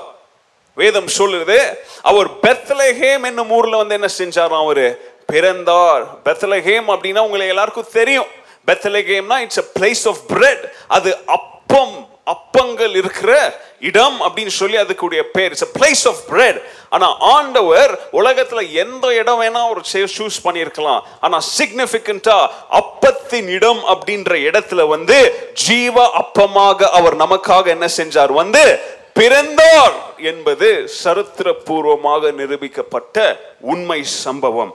வேதம் சொல்லுது அவர் பெத்லஹேம் என்னும் ஊர்ல வந்து என்ன செஞ்சாராம் அவரு? பிறந்தார். பெத்லஹேம் அப்படின்னா உங்களுக்கு எல்லாருக்கும் தெரியும். பெத்லஹேம்னா it's a place of bread அது அப்பம் அப்பங்கள் இருக்கிற இடம் அப்படின்னு சொல்லி அதுக்குடைய பேர். It's a place of bread. ஆனா ஆண்டவர் உலகத்துல எந்த இடம் வேணா ஒரு சூஸ் பண்ணியிருக்கலாம். ஆனா சிக்னிபிகண்டா அப்பத்தின் இடம் அப்படின்ற இடத்துல வந்து ஜீவ அப்பமாக அவர் நமக்காக என்ன செஞ்சார்? வந்து பிறந்தார் என்பது சரித்திரபூர்வமாக நிரூபிக்கப்பட்ட உண்மை சம்பவம்.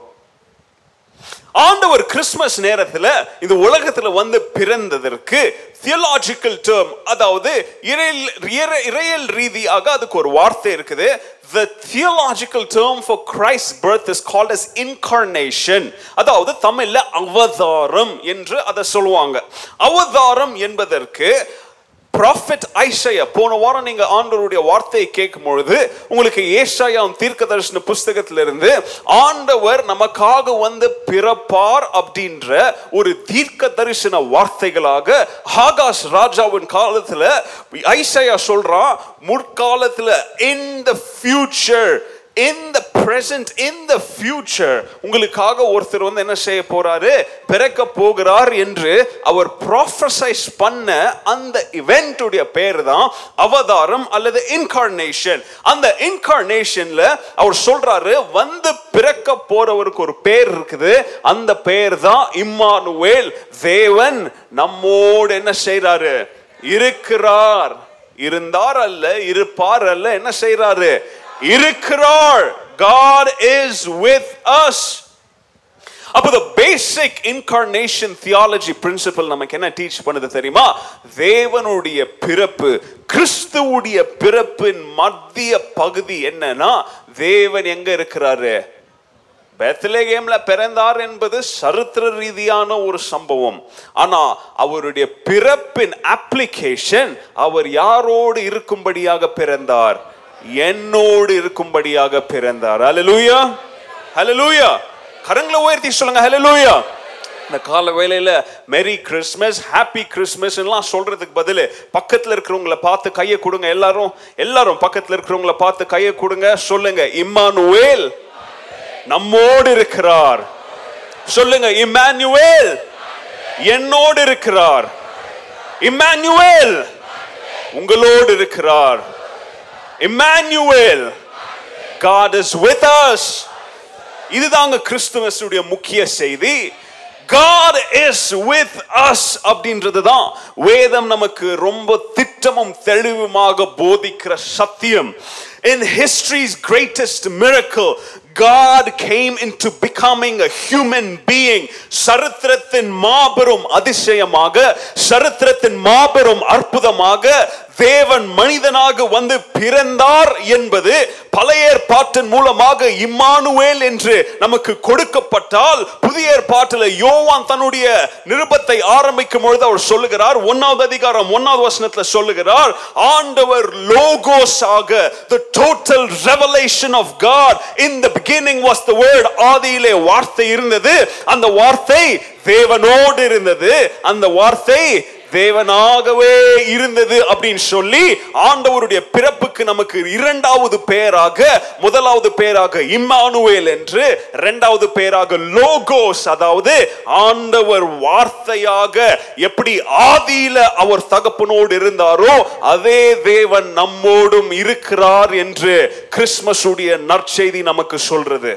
ஆண்டவர் கிறிஸ்மஸ் நேரத்தில் இந்த உலகத்தில் வந்து பிறந்ததற்கு தியலாஜிக்கல் டேர்ம் அதாவது இறையல் இறையல் ரீதியாக அதுக்கு ஒரு வார்த்தை இருக்குது. The theological term for Christ's birth is called as incarnation. அதாவது தமிழ்ல அவதாரம் என்று அதை சொல்லுவாங்க. அவதாரம் என்பதற்கு ப்ராஃபெட் ஐஷயா போன வாரம் நீங்க ஆண்டவருடைய வார்த்தையை கேட்கும் பொழுது உங்களுக்கு ஏசாயா தீர்க்க தரிசன புஸ்தகத்திலிருந்து ஆண்டவர் நமக்காக வந்து பிறப்பார் அப்படின்ற ஒரு தீர்க்க தரிசன வார்த்தைகளாக ஆகாஷ் ராஜாவின் காலத்துல ஐஷயா சொல்றான் முற்காலத்துல in the future in the present in the future உங்களுக்காக ஒருத்தர் வந்து என்ன செய்ய போறாரு? பிறக்க போகிறார் என்று அவர் ப்ராஃபசைஸ் பண்ண அந்த இவெண்ட்டுடைய பேர் தான் அவதாரம் அல்லது இன்கார்னேஷன் அந்த இன்கார்னேஷன்ல அவர் சொல்றாரு வந்து பிறக்க போறவருக்கு ஒரு பேர் இருக்குது. அந்த பேர் தான் இம்மானுவேல் தேவன் நம்மோடு என்ன செய்றாரு? இருக்கிறார். இருந்தார் அல்ல இருப்பார் அல்ல என்ன செய்றாரு? இருக்கிறார். God is with us. அப்போ the basic incarnation theology principle நமக்கு என்ன டீச் பண்ணுது தெரியுமா? தேவனுடைய பிறப்பு கிறிஸ்துவுடைய பிறப்பின் மத்திய பகுதி என்னன்னா தேவன் எங்க இருக்கிறாரு? பெத்லேகேம்ல பிறந்தார் என்பது சரித்திர ரீதியான ஒரு சம்பவம். ஆனா அவருடைய பிறப்பின் அப்ளிகேஷன் அவர் யாரோடு இருக்கும்படியாக பிறந்தார்? என்னோடு இருக்கும்படியாக பிறந்தார். ஹalleluya ஹலலூயா கரங்களை உயர்த்தி சொல்லுங்க. ஹலலூயா இந்த கால வேலையில் மெரி கிறிஸ்மஸ் ஹாப்பி கிறிஸ்மஸ் எல்லாம் சொல்றதுக்கு பதில் பக்கத்துல இருக்கிறவங்கள பார்த்து கையை கொடுங்க. எல்லாரும் எல்லாரும் பக்கத்துல இருக்கிறவங்கள பார்த்து கையை கொடுங்க. சொல்லுங்க இம்மானுவேல் நம்மோடு இருக்கிறார். சொல்லுங்க இம்மானுவேல் என்னோடு இருக்கிறார். இம்மானுவேல் உங்களோடு இருக்கிறார். Emmanuel God is with us. இதுதாங்க கிறிஸ்துவனுடைய முக்கிய செய்தி. God is with us அப்படின்றது தான் வேதம் நமக்கு ரொம்ப திட்டமும் தெளிவுமாக போதிக்கிற சத்தியம். In history's greatest miracle God came into becoming a human being. சரித்திரத்தின் மாபெரும் அதிசயமாக சரித்திரத்தின் மாபெரும் அற்புதமாக தேவன் மனிதனாக வந்து பிறந்தார் என்பது பழைய ஏற்பாட்டின் மூலமாக இம்மானுவேல் என்று நமக்கு கொடுக்கப்பட்டால் புதிய ஏற்பாட்டில் யோவான் தன்னுடைய நிருபத்தை ஆரம்பிக்கும் பொழுது அவர் சொல்லுகிறார் ஒன்னாவது அதிகாரம் ஒன்னாவது வசனத்தில் சொல்லுகிறார் ஆண்டவர் லோகோஸ் ஆக the total revelation of God in the beginning was the word ஆதியிலே வார்த்தை இருந்தது அந்த வார்த்தை தேவனோடு இருந்தது அந்த வார்த்தை தேவனாகவே இருந்தது அப்படின்னு சொல்லி ஆண்டவருடைய பிறப்புக்கு நமக்கு இரண்டாவது பெயராக முதலாவது பெயராக இம்மானுவேல் என்று இரண்டாவது பெயராக லோகோஸ் அதாவது ஆண்டவர் வார்த்தையாக எப்படி ஆதியில அவர் தகப்பனோடு இருந்தாரோ அதே தேவன் நம்மோடும் இருக்கிறார் என்று கிறிஸ்மஸ் உடைய நற்செய்தி நமக்கு சொல்றது.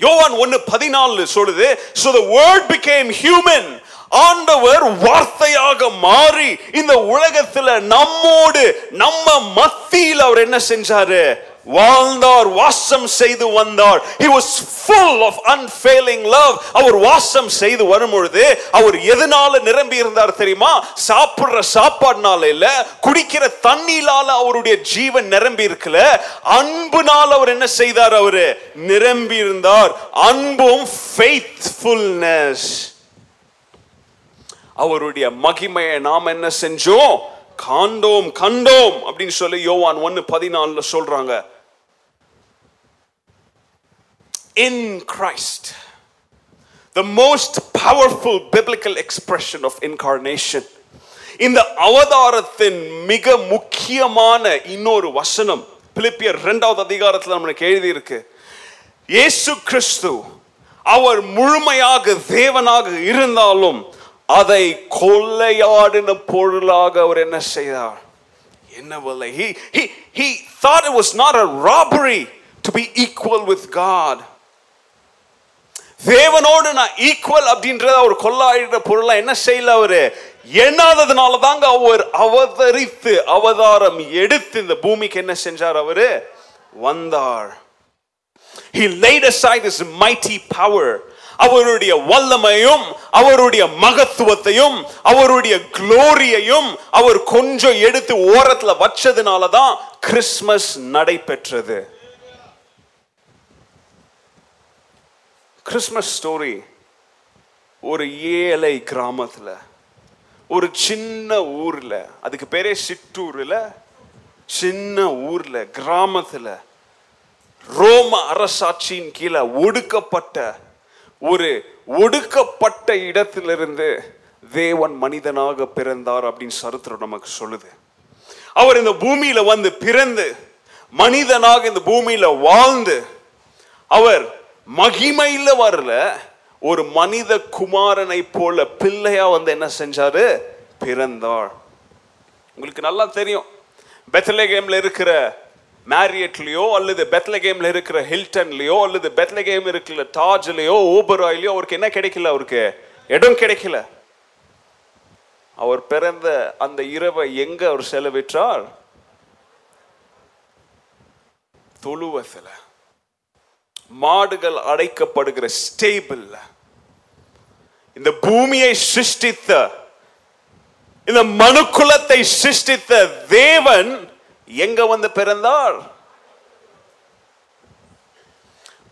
யோவான் ஒன்னு பதினாலு சொல்லுது so the word became human ஆண்டவர் வார்த்தையாக மாறி இந்த உலகத்துல நம்மோடு நம்ம மத்தியில் அவர் என்ன செஞ்சாரு? வாழ்ந்தார் வாசம் செய்து வந்தார். He was full of unfailing love. அவர் வாசம் செய்து வரும்பொழுது அவர் எதனால நிரம்பி இருந்தார் தெரியுமா? சாப்பிடுற சாப்பாடுனால இல்ல குடிக்கிற தண்ணியிலால அவருடைய ஜீவன் நிரம்பி இருக்கல. அன்புனால அவர் என்ன செய்தார் அவரு? நிரம்பி இருந்தார். அன்பும் faithfulness. அவருடைய மகிமையை நாம் என்ன செஞ்சோம்? காண்டோம் கண்டோம் அப்படின்னு சொல்லி யோவான் ஒன்னு பதினாலுல சொல்றாங்க. In Christ the most powerful biblical expression of incarnation. இந்த அவதாரத்தின் மிக முக்கியமான இன்னொரு வசனம் பிலிப்பியர் இரண்டாவது அதிகாரத்தில் நம்மளுக்கு எழுதி இருக்கு இயேசு கிறிஸ்து அவர் முழுமையாக தேவனாக இருந்தாலும் அதை கொள்ளையாடின பொருளாக அவர் என்ன செய்தார்? என்னவில்லை he he he thought it was not a robbery to be equal with God. தேவனோடு நான் ஈக்குவல் அப்படின்றத அவர் கொள்ளாயிட பொருளா என்ன செய்யல அவரு? எண்ணாததுனால தாங்க அவர் அவதரித்து அவதாரம் எடுத்து இந்த பூமிக்கு என்ன செஞ்சார் அவரு? வந்தார். He laid aside his mighty power. அவருடைய வல்லமையும் அவருடைய மகத்துவத்தையும் அவருடைய குளோரியையும் அவர் கொஞ்சம் எடுத்து ஓரத்துல வச்சதுனால தான் கிறிஸ்மஸ் நடைபெற்றது. கிறிஸ்மஸ் ஸ்டோரி ஒரு ஏழை கிராமத்துல ஒரு சின்ன ஊர்ல அதுக்கு பேரே சிற்றூர்ல சின்ன ஊர்ல கிராமத்துல ரோம அரசாட்சியின் கீழே ஒடுக்கப்பட்ட ஒரு ஒடுக்கப்பட்ட இடத்திலிருந்து தேவன் மனிதனாக பிறந்தார் அப்படின்னு சரித்திரம் நமக்கு சொல்லுது. அவர் இந்த பூமியில வந்து பிறந்து மனிதனாக இந்த பூமியில வாழ்ந்து அவர் மகிமையில வரல ஒரு மனித குமாரனை போல பிள்ளையா வந்து என்ன செஞ்சாரு? பிறந்தாள் உங்களுக்கு நல்லா தெரியும். பெத்லகேம்ல இருக்கிற மேரியட்லயோ அல்லது பெத்லகேமில் இருக்கிற ஹில்டன்லயோ அல்லது பெத்லகேம் இருக்கிற டாஜ்லயோ ஓபராயிலையோ அவருக்கு என்ன கிடைக்கல அவருக்கு? இடம் கிடைக்கல. அவர் பிறந்த அந்த இரவை எங்க அவர் செலவிட்டார்? தொழுவத்துல. மாடுகள் அடைக்கப்படுகிற ஸ்டேபிள் இந்த பூமியை சிருஷ்டித்த இந்த மனுக்குலத்தை சிருஷ்டித்த தேவன் எங்க வந்து பிறந்தார்?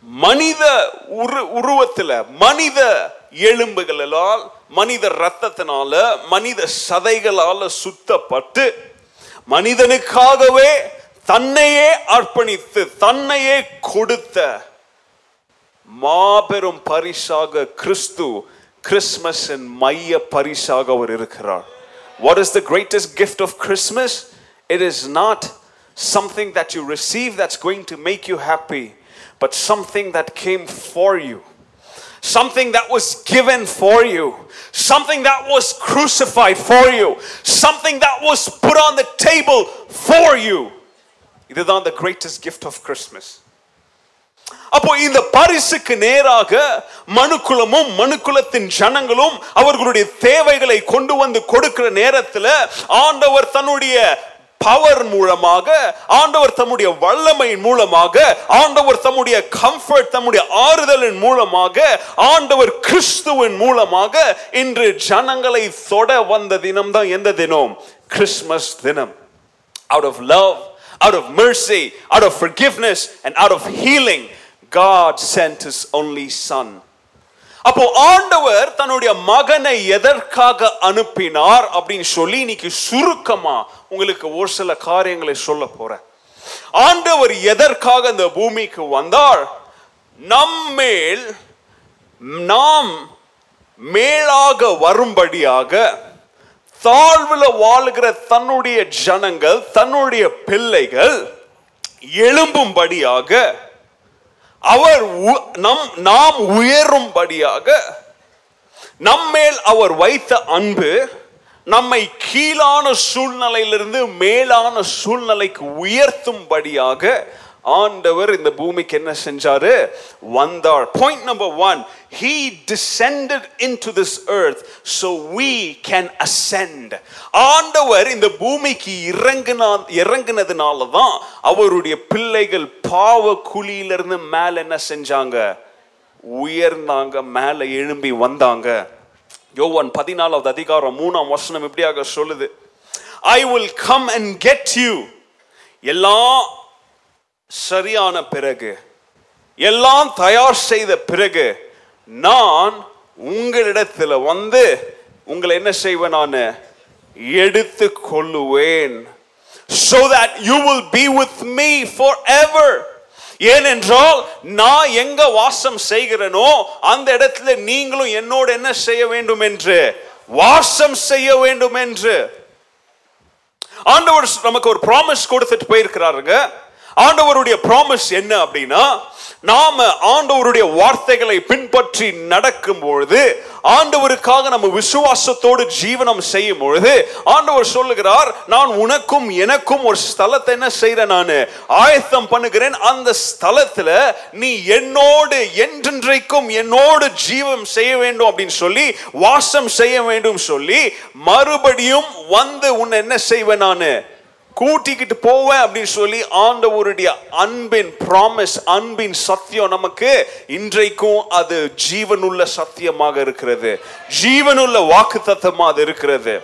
மனித உரு உருவத்தில் மனித எலும்புகளால் மனித ரத்தத்தினால மனித சதைகளால சுத்தப்பட்டு மனிதனுக்காகவே தன்னையே அர்ப்பணித்து தன்னையே கொடுத்த மாபெரும் பரிசாக கிறிஸ்து கிறிஸ்மஸின் மைய பரிசாக அவர் இருக்கிறார். What is the greatest gift of Christmas It is not something that you receive that's going to make you happy, but something that came for you. Something that was given for you. Something that was crucified for you. Something that was put on the table for you. இதுதான் the greatest gift of Christmas. அப்போ இந்த பரிசுக்கு நேராக மனுக்குலமும் மனுக்குலத்தின் ஜனங்களும் அவர்களுடைய தேவைகளை கொண்டு வந்து கொடுக்கிற நேரத்தில் ஆண்டவர் தன்னுடைய பவர் மூலமாக ஆண்டவர் தம்முடைய வல்லமையின் மூலமாக ஆண்டவர் தம்முடைய கம்ஃபர்ட் தம்முடைய ஆறுதலின் மூலமாக ஆண்டவர் கிறிஸ்துவின் மூலமாக இன்று ஜனங்களை தொட வந்த தினம் தான் எந்த தினம்? கிறிஸ்மஸ் தினம். Out of love out of mercy out of forgiveness and out of healing God sent his only son. அப்போ ஆண்டவர் தன்னுடைய மகனை எதற்காக அனுப்பினார் அப்படின்னு சொல்லி இன்னைக்கு சுருக்கமா உங்களுக்கு ஒரு சில காரியங்களை சொல்ல போறேன். ஆண்டவர் எதற்காக இந்த பூமிக்கு வந்தால் நம்மேல் நாம் மேலாக வரும்படியாக தாழ்வுல வாழுகிற தன்னுடைய ஜனங்கள் தன்னுடைய பிள்ளைகள் எழும்பும்படியாக அவர் உ- நம் நாம் உயரும்படியாக நம்மேல் அவர் வைத்த அன்பு நம்மை கீழான சூழ்நிலையிலிருந்து மேலான சூழ்நிலைக்கு உயர்த்தும்படியாக ஆண்டவர் இந்த பூமிக்கு என்ன செஞ்சாரு? வந்தார். Point number one he descended into this earth so we can ascend. ஆண்டவர் இந்த பூமிக்கு இறங்கினா இறங்கினதுனால தான் அவருடைய பிள்ளைகள் பாவ குழியிலிருந்து மேல என்ன செஞ்சாங்க? உயர்ந்தாங்க மேல எழும்பி வந்தாங்க. யோவான் பதினாலாவது அதிகாரம் மூணாம் வசனம் இப்படியாக சொல்லுது. I will come and get you எல்லாம் சரியான பிறகு எல்லாம் தயார் செய்த பிறகு நான் உங்களிடத்துல வந்து உங்களை என்ன செய்வேன் நான்? எடுத்து கொள்ளுவேன். So that you will be with me forever. ஏனென்றால் நான் எங்க வாசம் செய்கிறேனோ அந்த இடத்துல நீங்களும் என்னோடு என்ன செய்ய வேண்டும் என்று? வாசம் செய்ய வேண்டும் என்று. ஆண்டவர் நமக்கு ஒரு ப்ராமிஸ் கொடுத்துட்டு போயிருக்கிறாருங்க. ஆண்டவருடைய ப்ராமிஸ் என்ன அப்படின்னா நாம ஆண்டவருடைய வார்த்தைகளை பின்பற்றி நடக்கும் பொழுது ஆண்டவருக்காக நம்ம விசுவாசத்தோடு ஜீவனம் செய்யும் பொழுது ஆண்டவர் சொல்லுகிறார் நான் உனக்கும் எனக்கும் ஒரு ஸ்தலத்தை என்ன செய்யறேன் நான்? ஆயத்தம் பண்ணுகிறேன். அந்த ஸ்தலத்துல நீ என்னோடு என்றென்றைக்கும் என்னோடு ஜீவம் செய்ய வேண்டும் அப்படின்னு சொல்லி வாசம் செய்ய வேண்டும் சொல்லி மறுபடியும் வந்து உன்னை என்ன செய்வேன் நான்? கூட்டிக்கிட்டு போவேன் அப்படின்னு சொல்லி ஆண்டவருடைய அன்பின் ப்ராமிஸ் அன்பின் சத்தியம் நமக்கு இன்றைக்கும் அது ஜீவனுள்ள சத்தியமாக இருக்கிறது. ஜீவனுள்ள வாக்கு தத்துவமாக அது இருக்கிறது.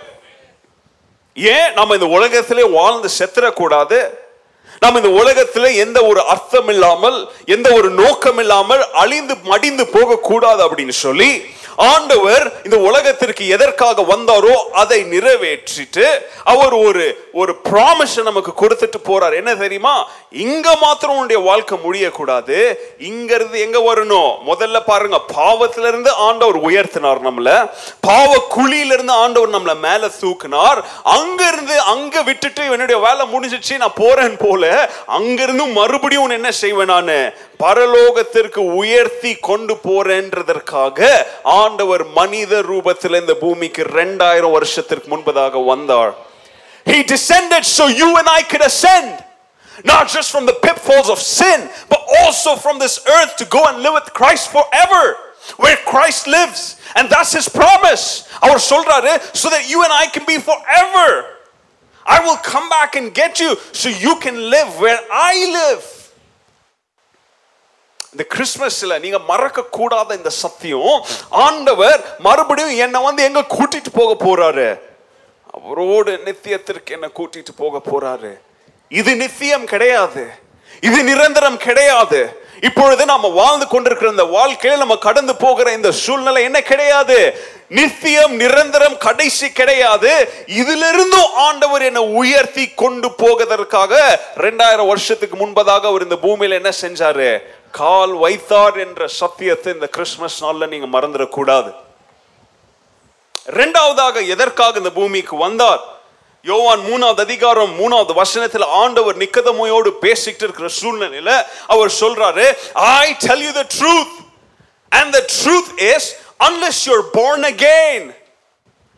ஏன்? நம்ம இந்த உலகத்திலே வாழ்ந்து செத்துறக்கூடாது. நம்ம இந்த உலகத்துல எந்த ஒரு அர்த்தம் இல்லாமல் எந்த ஒரு நோக்கம் இல்லாமல் அழிந்து மடிந்து போக கூடாது அப்படின்னு சொல்லி ஆண்டவர் இந்த உலகத்திற்கு எதற்காக வந்தாரோ அதை நிறைவேற்றிட்டு அவர் ஒரு ஒரு ப்ராமிஸ் நமக்கு கொடுத்துட்டு போறார். என்ன தெரியுமா? இங்க மாத்திரம் உன்னுடைய வாழ்க்கை முடியக்கூடாது. இங்க இருந்து எங்க வரணும்? முதல்ல பாருங்க பாவத்துல இருந்து ஆண்டவர் உயர்த்தினார் நம்மள. பாவ குழியில இருந்து ஆண்டவர் நம்மள மேல தூக்கினார். அங்க இருந்து அங்க விட்டுட்டு என்னுடைய வேலை முடிஞ்சிச்சு நான் போறேன் போல. அங்க இருந்து மறுபடியும் உன்னை என்ன செய்வேன் நானு பரலோகத்திற்கு உயர்த்தி கொண்டு போறேன்றதற்காக ஆண்டவர் மனித ரூபத்தில் இந்த பூமிக்கு ரெண்டாயிரம் வருஷத்திற்கு முன்பதாக வந்தார் He descended so you and I could ascend. Not just from the pitfalls of sin, but also from this earth to go and live with Christ forever, where Christ lives. And that's his promise. Our சொல்றாரு so that you and I can be forever. I will come back and get you so you can live where I live. இந்த கிறிஸ்மஸ்ல நீங்க மறக்க கூடாத இந்த சத்தியம். ஆண்டவர் மறுபடியும் என்னை வந்து எங்க கூட்டிட்டு போக போறாரு? அவரோடு நித்தியத்திற்கு என்ன கூட்டிட்டு போக போறாரு. இது நித்தியம் கிடையாது. இது நிரந்தரம் கிடையாது. இப்பொழுது நாம வாழ்ந்து கொண்டிருக்கிற இந்த வாழ்க்கையில நம்ம கடந்து போகிற இந்த சூழ்நிலை என்ன கிடையாது? நித்தியம் நிரந்தரம் கடைசி கிடையாது. இதிலிருந்தும் ஆண்டவர் என்னை உயர்த்தி கொண்டு போவதற்காக ரெண்டாயிரம் வருஷத்துக்கு முன்பதாக அவர் இந்த பூமியில என்ன செஞ்சாரு? கால் வைத்தார் என்ற சத்தியத்தை இந்த கிறிஸ்துமஸ் நாள்ல நீங்க மறந்துடக்கூடாது. இரண்டாவதாக எதற்காக இந்த பூமிக்கு வந்தார்? யோவான் மூணாவது அதிகாரம் மூணாவது வசனத்தில் ஆண்டவர் நிக்கதமையோடு பேசிக்கிட்டு இருக்கிற சூழ்நிலையில அவர் சொல்றாரு I tell you the truth and the truth is unless you're born again.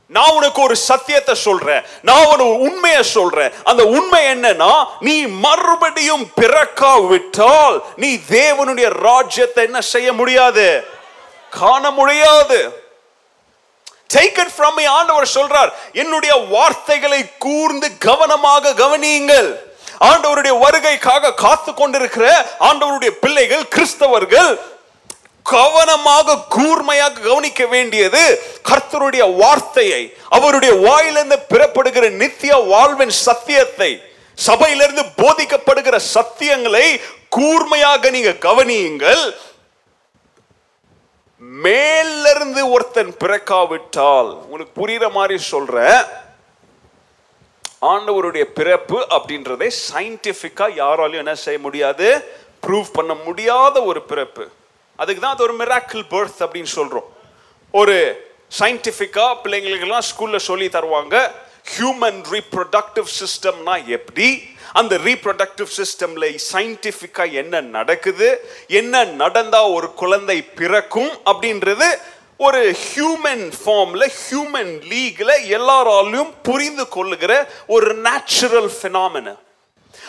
நான் உனக்கு ஒரு சத்தியத்தை சொல்றேன். நான் ஒரு உண்மையை சொல்றேன். அந்த உண்மை என்னன்னா நீ மறுபடியும் பிறக்காவிட்டால் நீ தேவனுடைய ராஜ்யத்தை என்ன செய்ய முடியாது? காண முடியாது. டேக் இட் ஃப்ரம் மீ ஆண்டவர் சொல்றார் என்னுடைய வார்த்தைகளை கூர்ந்து கவனமாக கவனியுங்கள். ஆண்டவருடைய வருகைக்காக காத்து கொண்டிருக்கிற ஆண்டவருடைய பிள்ளைகள் கிறிஸ்தவர்கள் கவனமாக கூர்மையாக கவனிக்க வேண்டியது கர்த்தருடைய வார்த்தையை அவருடைய வாயிலிருந்து பிறப்படுகிற நித்திய வாழ்வின் சத்தியத்தை சபையிலிருந்து போதிக்கப்படுகிற சத்தியங்களை கூர்மையாக நீங்க கவனியுங்கள். மேலிருந்து ஒருத்தன் பிறக்காவிட்டால் உங்களுக்கு புரியுற மாதிரி சொல்ற ஆண்டவருடைய பிறப்பு அப்படின்றதை சயின்டிபிக்கா யாராலையும் என்ன செய்ய முடியாது? ப்ரூவ் பண்ண முடியாத ஒரு பிறப்பு. அதுக்கு தான் அது ஒரு மிராக்கிள் பர்த் அப்படின்னு சொல்கிறோம் ஒரு சயின்டிஃபிக்காக பிள்ளைங்களுக்கெல்லாம் ஸ்கூலில் சொல்லி தருவாங்க ஹியூமன் ரீப்ரொடக்டிவ் சிஸ்டம்னா எப்படி? அந்த ரீப்ரொடக்டிவ் சிஸ்டம்ல சயின்டிஃபிக்காக என்ன நடக்குது? என்ன நடந்தா ஒரு குழந்தை பிறக்கும் அப்படின்றது ஒரு ஹியூமன் ஃபார்ம்ல ஹியூமன் லீக்ல எல்லாராலையும் புரிந்து கொள்ளுகிற ஒரு நேச்சுரல் ஃபினாமின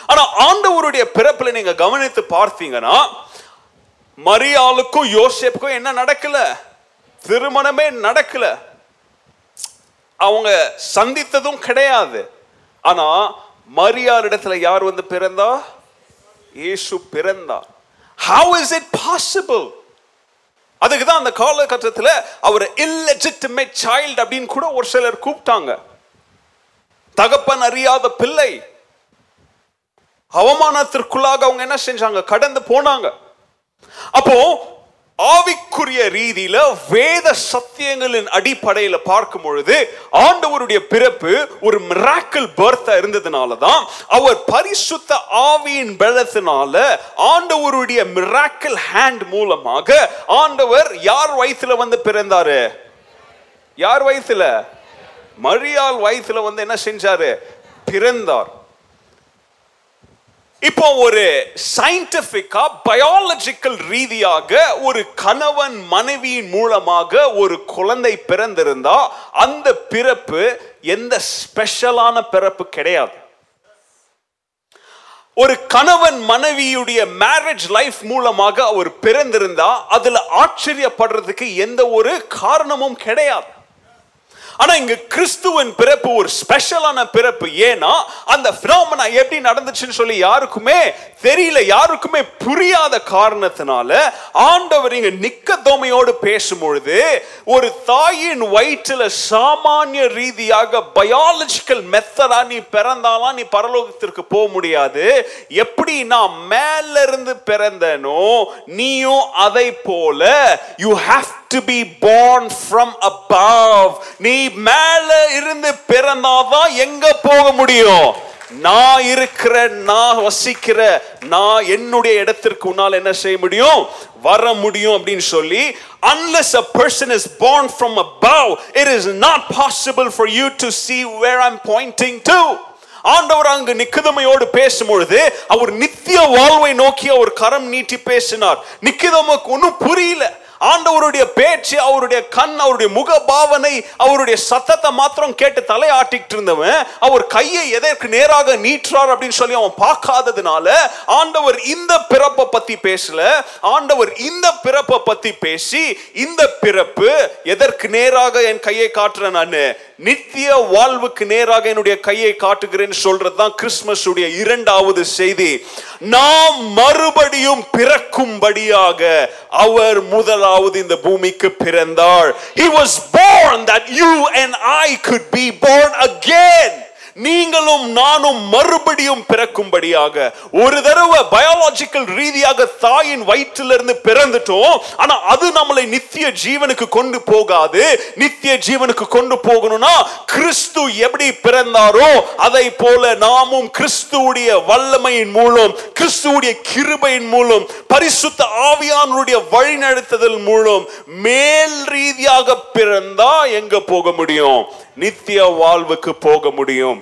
ஆனா ஆண்டவருடைய பிறப்பில் நீங்க கவனித்து பார்த்தீங்கன்னா மரியாளுக்கும் யோசேப்புக்கும் என்ன நடக்கல? திருமணமே நடக்கல. அவங்க சந்தித்ததும் கிடையாது. ஆனா மரியாள் இடத்துல யார் வந்து பிறந்தா? இயேசு பிறந்தா. ஹவு இஸ் இட் பாசிபிள் அதுக்கு தான் அந்த காலகட்டத்தில் அவர் இல்லெஜிட்டிமேட் சைல்டு அப்படின்னு கூட ஒரு சிலர் கூப்பிட்டாங்க. தகப்பன் அறியாத பிள்ளை. அவமானத்திற்குள்ளாக அவங்க என்ன செஞ்சாங்க? கடந்து போனாங்க. அப்போ ஆவிக்குரிய ரீதியில வேத சத்தியங்களின் அடிப்படையில பார்க்கும் பொழுது ஆண்டவருடைய பிறப்பு ஒரு மிராக்கிள் பர்த்தா இருந்ததுனால தான் அவர் பரிசுத்த ஆவியின் பலத்தினால ஆண்டவருடைய மிராக்கிள் ஹேண்ட் மூலமாக ஆண்டவர் யார் வயசுல வந்து பிறந்தாரு? யார் வயசுல மரியாள் வயசுல வந்து என்ன செஞ்சாரு? பிறந்தார். இப்போ ஒரு சயின்டிபிக்கா பயாலஜிக்கல் ரீதியாக ஒரு கணவன் மனைவியின் மூலமாக ஒரு குழந்தை பிறந்திருந்தா அந்த பிறப்பு எந்த ஸ்பெஷலான பிறப்பு கிடையாது. ஒரு கணவன் மனைவியுடைய மேரேஜ் லைஃப் மூலமாக அவர் பிறந்திருந்தா அதுல ஆச்சரியப்படுறதுக்கு எந்த ஒரு காரணமும் கிடையாது. ஆனா இங்க கிறிஸ்துவின் பிறப்பு ஒரு ஸ்பெஷலான பிறப்பு. ஏன்னா அந்த பினாமனா எப்படி நடந்துச்சுன்னு சொல்லி யாருக்குமே தெரியல யாருக்குமே புரியாத காரணத்தினால ஆண்டவர் இங்க நிக்கதோமையோடு தோமையோடு பேசும்பொழுது ஒரு தாயின் வயிற்றுல சாமானிய ரீதியாக பயாலஜிக்கல் மெத்தடா நீ பிறந்தாலாம் நீ பரலோகத்திற்கு போக முடியாது. எப்படி நான் மேல இருந்து பிறந்தனோ நீயும் அதை போல you have to be born from above நீ மேல இருந்து பிறந்தாதான் எங்க போக முடியும்? நான் இருக்கிற நான் வசிக்கிற நான் என்னுடைய இடத்திற்கு உன்னால் என்ன செய்ய முடியும்? வர முடியும் அப்படின்னு சொல்லி unless a person is born from above it is not possible for you to see where i'm pointing to. ஆண்டவர் அங்கு நிக்குதமையோடு பேசும்பொழுது அவர் நித்திய வாழ்வை நோக்கி அவர் கரம் நீட்டி பேசினார். நிக்கிதமுக்கு ஒன்றும் புரியல. ஆண்டவருடைய பேச்சு அவருடைய கண் அவருடைய முக பாவனை அவருடைய சத்தத்தை மாத்திரம் கேட்டு தலையாட்டிட்டு இருந்தவன் அவர் கையை எதற்கு நேராக நீற்றார் அப்படின்னு சொல்லி அவன் பார்க்காததுனால ஆண்டவர் இந்த பிறப்பை பத்தி பேசல. ஆண்டவர் இந்த பிறப்பை பத்தி பேசி இந்த பிறப்பு எதற்கு நேராக என் கையை காட்டுறேன் நான்? நித்திய வாழ்வுக்கு நேராக என்னுடைய கையை காட்டுகிறேன் சொல்றதுதான் கிறிஸ்துமஸ் உடைய இரண்டாவது செய்தி. நாம் மறுபடியும் பிறக்கும்படியாக அவர் முதலாவது இந்த பூமிக்கு பிறந்தார் he was born that you and i could be born again நீங்களும் நானும் மறுபடியும் பிறக்கும்படியாக ஒரு தடவை பயாலஜிக்கல் ரீதியாக தாயின் வயிற்றிலிருந்து பிறந்துட்டோம். ஆனா அது நம்மளை நித்திய ஜீவனுக்கு கொண்டு போகாது. நித்திய ஜீவனுக்கு கொண்டு போகணும்னா கிறிஸ்து எப்படி பிறந்தாரோ அதை போல நாமும் கிறிஸ்துவுடைய வல்லமையின் மூலம் கிறிஸ்துவுடைய கிருபையின் மூலம் பரிசுத்த ஆவியானுடைய வழிநடத்துதல் மூலம் மேல் ரீதியாக பிறந்தா எங்க போக முடியும்? நித்திய வாழ்வுக்கு போக முடியும்.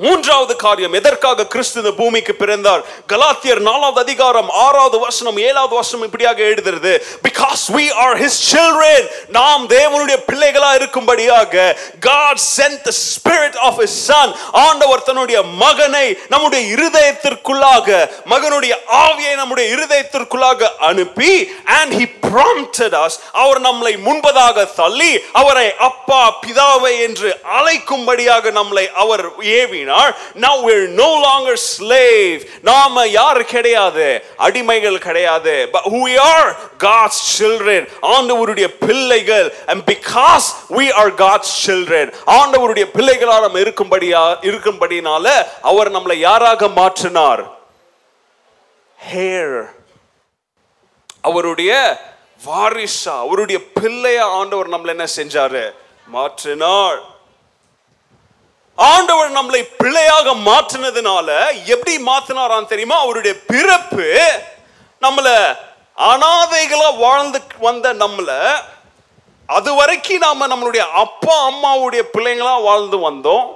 மூன்றாவது காரியம் எதற்காக கிறிஸ்து இந்த பூமிக்கு பிறந்தார்? கலாத்தியர் நாலாவது அதிகாரம் ஆறாவது வசனம் ஏழாவது வசனம் இப்படியாக எழுதுறது because we are his children நாம் தேவனுடைய பிள்ளைகளா இருக்கும்படியாக God sent the spirit of his son ஆண்டவர் தன்னுடைய மகனை நம்முடைய இருதயத்திற்குள்ளாக மகனுடைய ஆவியை நம்முடைய இருதயத்திற்குள்ளாக அனுப்பி அண்ட் ஹி ப்ராம்ப்டட் அஸ் அவர் நம்மளை முன்பதாக தள்ளி அவரை அப்பா பிதாவை என்று அழைக்கும்படியாக நம்மளை அவர் ஏவினார். Now we're no longer slave. நாம யார் கிடையாது? அடிமைகள் கிடையாது. But who we are? God's children. ஆண்டவருடைய பிள்ளைகள். And because we are God's children ஆண்டவருடைய பிள்ளைகளாக நம்ம இருக்கும்படியா இருக்கும்படினால அவர் நம்மளை யாராக மாற்றினார்? ஹேர் அவருடைய வாரிசா அவருடைய பிள்ளைய ஆண்டவர் நம்மள என்ன செஞ்சாரு? மாற்றினார். ஆண்டவர் நம்மளை பிள்ளையாக மாற்றினதுனால எப்படி மாத்தினாராம் தெரியுமா? அவருடைய பிறப்பு நம்மள அனாதைகளா வாழ்ந்து வந்த நம்மள அது வரைக்கும் நாம நம்மளுடைய அப்பா அம்மாவுடைய பிள்ளைங்களா வாழ்ந்து வந்தோம்.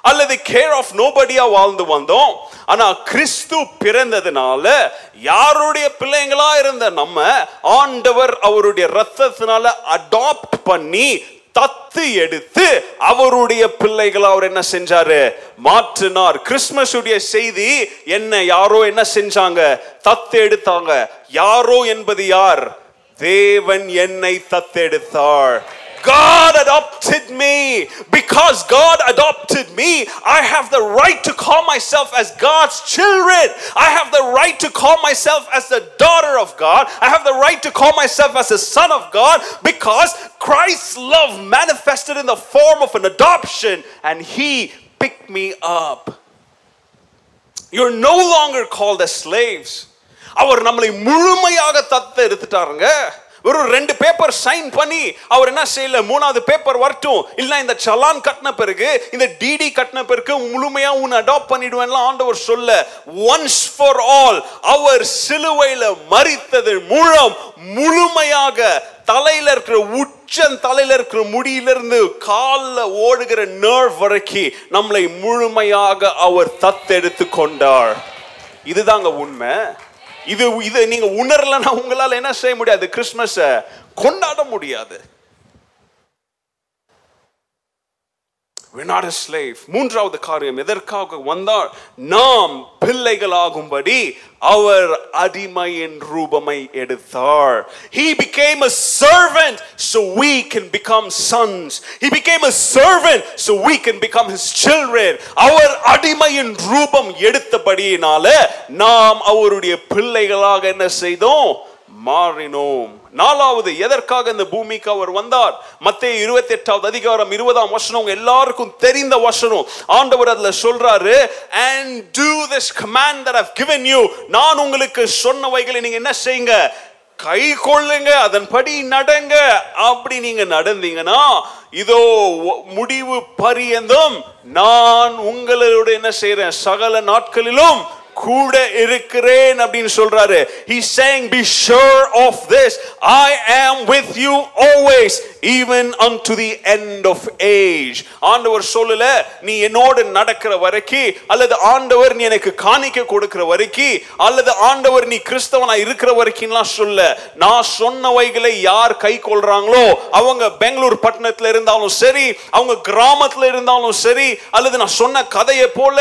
அல்லது கேர் ஆஃப் நோபடியா வாழ்ந்து வந்தோம். ஆனா கிறிஸ்து பிறந்ததுனால யாருடைய பிள்ளைங்களா இருந்த நம்ம ஆண்டவர் அவருடைய ரத்தத்தினால அடாப்ட் பண்ணி தத்து எடுத்து அவருடைய பிள்ளைகளை அவர் என்ன செஞ்சாரு? மாற்றினார். கிறிஸ்துமஸ் உடைய செய்தி என்ன? யாரோ என்ன செஞ்சாங்க? தத்து எடுத்தாங்க. யாரோ என்பது யார்? தேவன் என்னை தத்தெடுத்தாள் God adopted me. Because God adopted me, I have the right to call myself as God's children. I have the right to call myself as the daughter of God. I have the right to call myself as a son of God because Christ's love manifested in the form of an adoption and He picked me up. You're no longer called as slaves. அவர் நம்மளை முழுமையாக தத்து எடுத்துட்டாருங்க வெறும் ரெண்டு paper sign பண்ணி அவர் என்ன செய்யல? மூணாவது paper வரட்டும். இல்லை இந்த சலான் கட்டின பிறகு இந்த டிடி கட்டின பிறகு முழுமையா உன்னை அடாப்ட் பண்ணிடுவேன்லாம் ஆண்டவர் சொல்ல ஒன்ஸ் ஃபார் ஆல் அவர் சிலுவையில மறித்தது மூலம் முழுமையாக தலையில இருக்கிற உச்சன் தலையில இருக்கிற முடியிலிருந்து காலில் ஓடுகிற நர்வ் வரைக்கும் நம்மளை முழுமையாக அவர் தத்தெடுத்து கொண்டார். இதுதாங்க உண்மை. இது இது நீங்க உணரலன்னா உங்களால் என்ன செய்ய முடியாது? கிறிஸ்மஸ கொண்டாட முடியாது. We're not a slave. மூன்றாவது காரியம் எதற்காக வந்தார் நாம் பிள்ளைகளாகும்படி அவர் அடிமையின் ரூபமை எடுத்தார் He became a servant so we can become sons. He became a servant so we can become his children. அவர் அடிமையின் ரூபம் எடுத்தபடியினால நாம் அவருடைய பிள்ளைகளாக என்ன செய்தோம் மாறினோம் நாலாவது எதற்காக இந்த பூமிக்கு அவர் வந்தார்? மத்திய இருபத்தி எட்டாவது அதிகாரம் இருபதாம் வசனம் எல்லாருக்கும் தெரிந்த வசனம். ஆண்டவர் அதுல சொல்றாரு and do this command that have given you நான் உங்களுக்கு சொன்னவைகளை நீங்க என்ன செய்யுங்க? கை கொள்ளுங்க அதன்படி நடங்க. அப்படி நீங்க நடந்தீங்கன்னா இதோ முடிவு பரியந்தும். நான் உங்களோட என்ன செய்யறேன் சகல நாட்களிலும் கூட இருக்கிறேன் அப்படின்னு சொல்றாரு. He saying be sure of this. I am with you always even unto the end of age. ஆண்டவர் சொல்லல நீ என்னோடு நடக்கிற வரைக்கும் அல்லது ஆண்டவர் நீ எனக்கு காணிக்க கொடுக்கிற வரைக்கும் அல்லது ஆண்டவர் நீ கிறிஸ்தவனா இருக்கிற வரைக்கும்லாம் சொல்ல. நான் சொன்னவைகளை யார் கை கொள்றாங்களோ அவங்க பெங்களூர் பட்டணத்துல இருந்தாலும் சரி அவங்க கிராமத்துல இருந்தாலும் சரி அல்லது நான் சொன்ன கதையை போல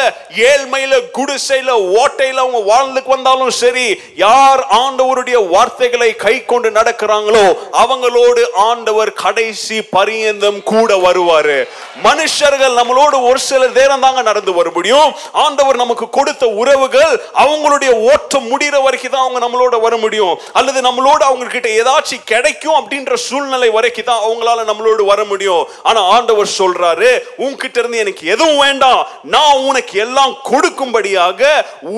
ஏழ்மையில குடிசையில கோட்டையில் அவங்க வாழ்ந்துக்கு வந்தாலும் சரி யார் ஆண்டவருடைய வார்த்தைகளை கை கொண்டு நடக்கிறாங்களோ அவங்களோடு ஆண்டவர் கடைசி பரியந்தம் கூட வருவாரு. மனுஷர்கள் நம்மளோடு ஒரு சில நேரம் தாங்க நடந்து வர முடியும். ஆண்டவர் நமக்கு கொடுத்த உறவுகள் அவங்களுடைய ஓட்டம் முடிகிற வரைக்கும் தான் அவங்க நம்மளோட வர முடியும். அல்லது நம்மளோட அவங்க கிட்ட ஏதாச்சும் கிடைக்கும் அப்படின்ற சூழ்நிலை வரைக்கும் தான் அவங்களால நம்மளோடு வர முடியும். ஆனா ஆண்டவர் சொல்றாரு உன்கிட்ட இருந்து எனக்கு எதுவும் வேண்டாம். நான் உனக்கு எல்லாம் கொடுக்கும்படியாக